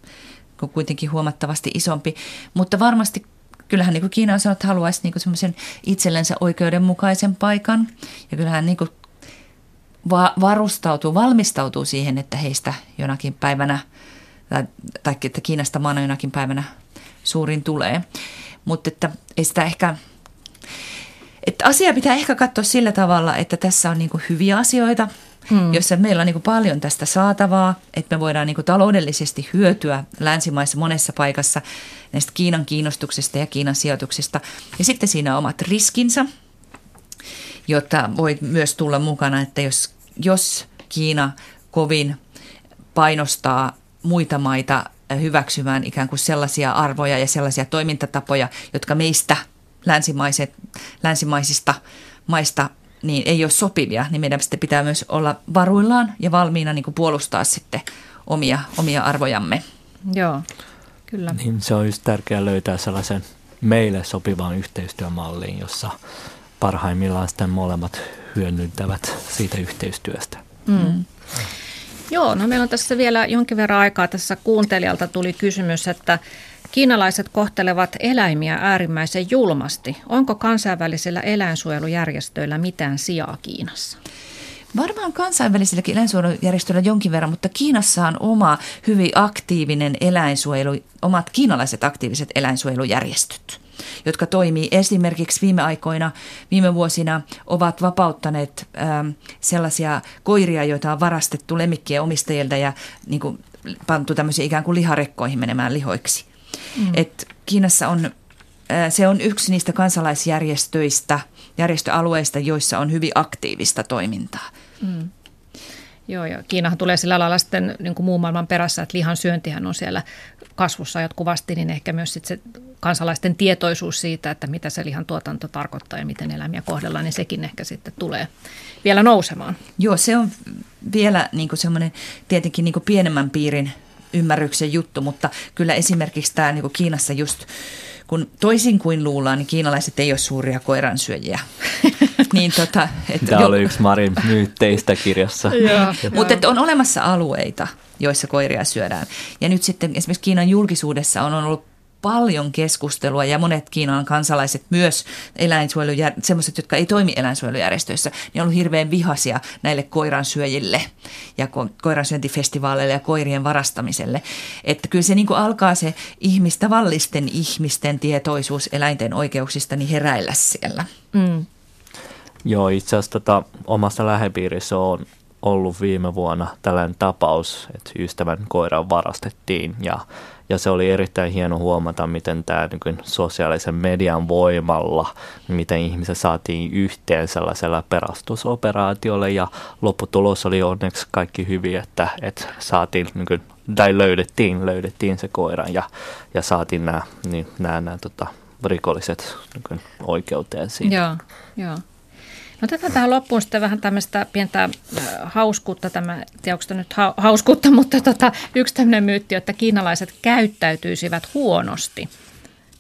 kuitenkin huomattavasti isompi, mutta varmasti kyllähän niin kuin Kiina on sanonut, että haluaisi niin semmoisen itsellensä oikeudenmukaisen paikan. Ja kyllähän niin kuin va- varustautuu, valmistautuu siihen, että heistä jonakin päivänä, tai, tai että Kiinasta maana jonakin päivänä suurin tulee. Mutta että ei sitä ehkä, että asia pitää ehkä katsoa sillä tavalla, että tässä on niin hyviä asioita, hmm. jossa meillä on niin paljon tästä saatavaa, että me voidaan niin taloudellisesti hyötyä länsimaissa monessa paikassa näistä Kiinan kiinnostuksesta ja Kiinan sijoituksista. Ja sitten siinä on omat riskinsä, jotta voi myös tulla mukana, että jos, jos Kiina kovin painostaa muita maita hyväksymään ikään kuin sellaisia arvoja ja sellaisia toimintatapoja, jotka meistä länsimaiset, länsimaisista maista niin ei ole sopivia, niin meidän sitten pitää myös olla varuillaan ja valmiina niin kuin puolustaa sitten omia, omia arvojamme. Joo, kyllä. Niin se on just tärkeää löytää sellaisen meille sopivaan yhteistyömalliin, jossa parhaimmillaan sitten molemmat hyödyntävät siitä yhteistyöstä. Mm. mm. Joo, no meillä on tässä vielä jonkin verran aikaa. Tässä kuuntelijalta tuli kysymys, että kiinalaiset kohtelevat eläimiä äärimmäisen julmasti. Onko kansainvälisillä eläinsuojelujärjestöillä mitään sijaa Kiinassa? Varmaan kansainvälisilläkin eläinsuojelujärjestöillä jonkin verran, mutta Kiinassa on oma hyvin aktiivinen eläinsuojelu, omat kiinalaiset aktiiviset eläinsuojelujärjestöt jotka toimii esimerkiksi viime aikoina, viime vuosina ovat vapauttaneet ähm, sellaisia koiria, joita on varastettu lemmikkien omistajilta ja niin kuin, pantu tämmöisiä ikään kuin liharekkoihin menemään lihoiksi. Mm. Et Kiinassa on äh, se on yksi niistä kansalaisjärjestöistä, järjestöalueista, joissa on hyvin aktiivista toimintaa. Mm. Joo, ja Kiinahan tulee sillä lailla sitten niin kuin muun maailman perässä, että lihan syöntihän on siellä kasvussa jatkuvasti, niin ehkä myös sitten se kansalaisten tietoisuus siitä, että mitä se lihan tuotanto tarkoittaa ja miten eläimiä kohdellaan, niin sekin ehkä sitten tulee vielä nousemaan. Joo, se on vielä niin kuin semmoinen tietenkin niin kuin pienemmän piirin ymmärryksen juttu, mutta kyllä esimerkiksi tämä niin kuin Kiinassa just kun toisin kuin luullaan, niin kiinalaiset ei ole suuria koiransyöjiä. <laughs> niin tota, että Tämä jo... oli yksi Marin myytteistä kirjassa. Mutta on olemassa alueita, joissa koiria syödään. Ja nyt sitten esimerkiksi Kiinan julkisuudessa on ollut paljon keskustelua ja monet Kiinan kansalaiset myös eläinsuojelujär- semmoiset, jotka ei toimi eläinsuojelujärjestöissä, niin on ollut hirveän vihaisia näille koiransyöjille ja ko- koiransyöntifestivaaleille ja koirien varastamiselle. Että kyllä se niin kuin alkaa se ihmistavallisten ihmisten tietoisuus eläinten oikeuksista niin heräillä siellä. Mm. Joo, itse asiassa tota, omassa lähipiirissä on ollut viime vuonna tällainen tapaus, että ystävän koira varastettiin ja, ja se oli erittäin hieno huomata, miten tämä niin sosiaalisen median voimalla, miten ihmiset saatiin yhteen sellaisella perastusoperaatiolle ja lopputulos oli onneksi kaikki hyvin, että, että saatiin niin kuin, tai löydettiin, löydettiin se koira ja, ja saatiin nämä, niin, nämä, nämä tota, rikolliset niin oikeuteen siitä. Joo, joo. No otetaan tähän loppuun sitten vähän tämmöistä pientä hauskuutta, tämä, onko nyt hauskuutta, <laughs> mutta tota, yksi tämmöinen myytti, että kiinalaiset käyttäytyisivät huonosti.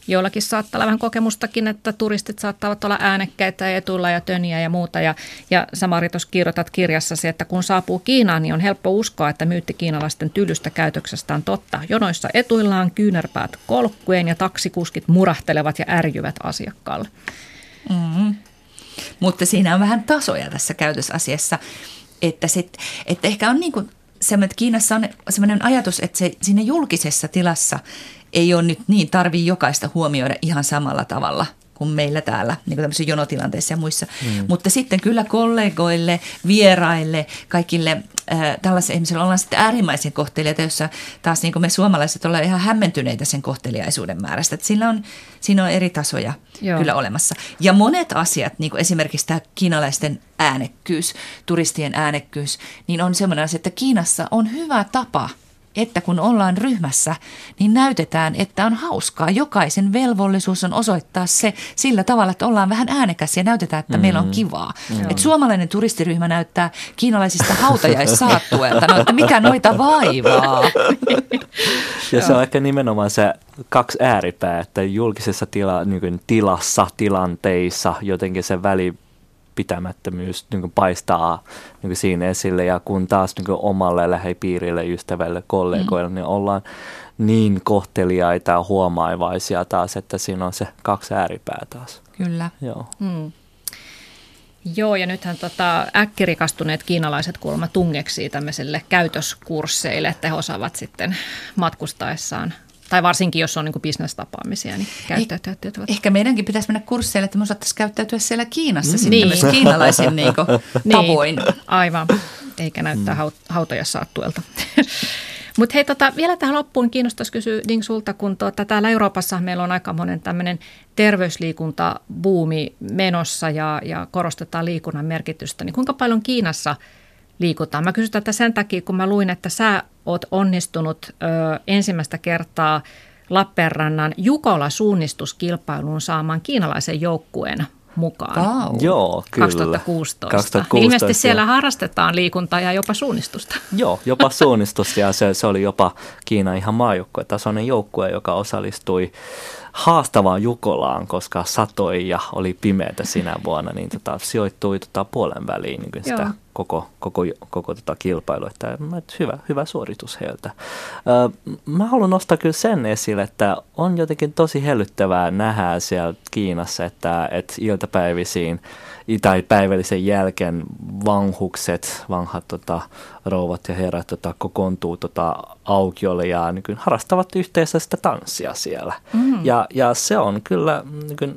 Joillakin saattaa olla vähän kokemustakin, että turistit saattavat olla äänekkäitä ja etuilla ja töniä ja muuta. Ja, ja Samari tuossa kirjoitat kirjassasi, että kun saapuu Kiinaan, niin on helppo uskoa, että myytti kiinalaisten tylystä käytöksestä on totta. Jonoissa etuillaan kyynärpäät kolkkuen ja taksikuskit murahtelevat ja ärjyvät asiakkaalle. Mm-hmm. Mutta siinä on vähän tasoja tässä käytösasiassa, että, sit, että ehkä on niin kuin semmoinen, että Kiinassa on semmoinen ajatus, että se siinä julkisessa tilassa ei ole nyt niin, tarvii jokaista huomioida ihan samalla tavalla – kuin meillä täällä niin kuin tämmöisissä jonotilanteissa ja muissa. Mm. Mutta sitten kyllä kollegoille, vieraille, kaikille äh, tällaisille ihmisille ollaan sitten äärimmäisen kohtelijoita, jossa taas niin kuin me suomalaiset ollaan ihan hämmentyneitä sen kohteliaisuuden määrästä. Että sillä on, siinä on eri tasoja Joo. kyllä olemassa. Ja monet asiat, niin kuin esimerkiksi tämä kiinalaisten äänekkyys, turistien äänekkyys, niin on semmoinen asia, että Kiinassa on hyvä tapa – että kun ollaan ryhmässä, niin näytetään, että on hauskaa. Jokaisen velvollisuus on osoittaa se sillä tavalla, että ollaan vähän äänekäs ja näytetään, että mm. meillä on mm. kivaa. Mm. Et suomalainen turistiryhmä näyttää kiinalaisista hautajaissaattuelta, no että mikä noita vaivaa. <laughs> Ja se on ehkä nimenomaan se kaksi ääripää, että julkisessa tila, niin tilassa, tilanteissa jotenkin se väli pitämättömyys niin kuin paistaa niin kuin siinä esille ja kun taas niin kuin omalle lähipiirille, ystävälle, kollegoille, mm. niin ollaan niin kohteliaita ja huomaivaisia taas, että siinä on se kaksi ääripää taas. Kyllä. Joo. Mm. Joo, ja nythän tota, äkkirikastuneet kiinalaiset kuulemma tungeksi tämmöiselle käytöskursseille, että he osaavat sitten matkustaessaan tai varsinkin, jos on niin bisnestapaamisia, niin. Eh, ehkä meidänkin pitäisi mennä kursseille, että me osattaisiin käyttäytyä siellä Kiinassa mm. sitten niin. myös kiinalaisin <laughs> niin kuin, tavoin. Niin, aivan, eikä näyttää mm. hautoja saattuelta. <laughs> Mutta hei, tota, vielä tähän loppuun kiinnostaisi kysyä Ding sulta, kun tuota, täällä Euroopassa meillä on aika monen tämmöinen terveysliikuntabuumi menossa ja, ja korostetaan liikunnan merkitystä. Niin kuinka paljon Kiinassa – liikutaan. Mä kysyn tätä sen takia, kun mä luin, että sä oot onnistunut ö, ensimmäistä kertaa Lappeenrannan Jukola-suunnistuskilpailuun saamaan kiinalaisen joukkueen mukaan. Wow. Joo, kyllä. 2016. 2016 Ilmeisesti siellä harrastetaan liikuntaa ja jopa suunnistusta. <laughs> Joo, jopa suunnistusta ja se, se oli jopa Kiinan ihan tasoinen joukkue, joka osallistui haastavaan Jukolaan, koska satoi ja oli pimeätä sinä vuonna, niin tota, sijoittui tota, puolen väliin niin sitä koko, koko, koko tota kilpailu. Että, että hyvä, hyvä suoritus heiltä. mä haluan nostaa kyllä sen esille, että on jotenkin tosi hellyttävää nähdä siellä Kiinassa, että, että iltapäivisiin tai päivällisen jälkeen vanhukset, vanhat tota, rouvat ja herrat tota, kokoontuu tota, aukiolle ja niin kuin, harrastavat yhteensä sitä tanssia siellä. Mm. Ja, ja se on kyllä niin kuin,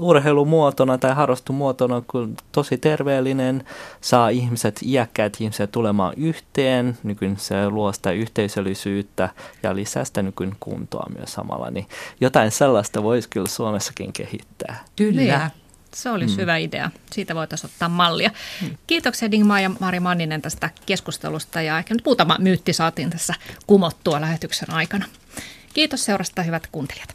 urheilumuotona tai harrastumuotona kun tosi terveellinen, saa ihmiset, iäkkäät ihmiset tulemaan yhteen, niin se luo sitä yhteisöllisyyttä ja lisää sitä niin kuntoa myös samalla. Niin jotain sellaista voisi kyllä Suomessakin kehittää. Kyllä. Niin. Se olisi mm. hyvä idea. Siitä voitaisiin ottaa mallia. Mm. Kiitoksia Dingma ja Mari Manninen tästä keskustelusta ja ehkä nyt muutama myytti saatiin tässä kumottua lähetyksen aikana. Kiitos seurasta hyvät kuuntelijat.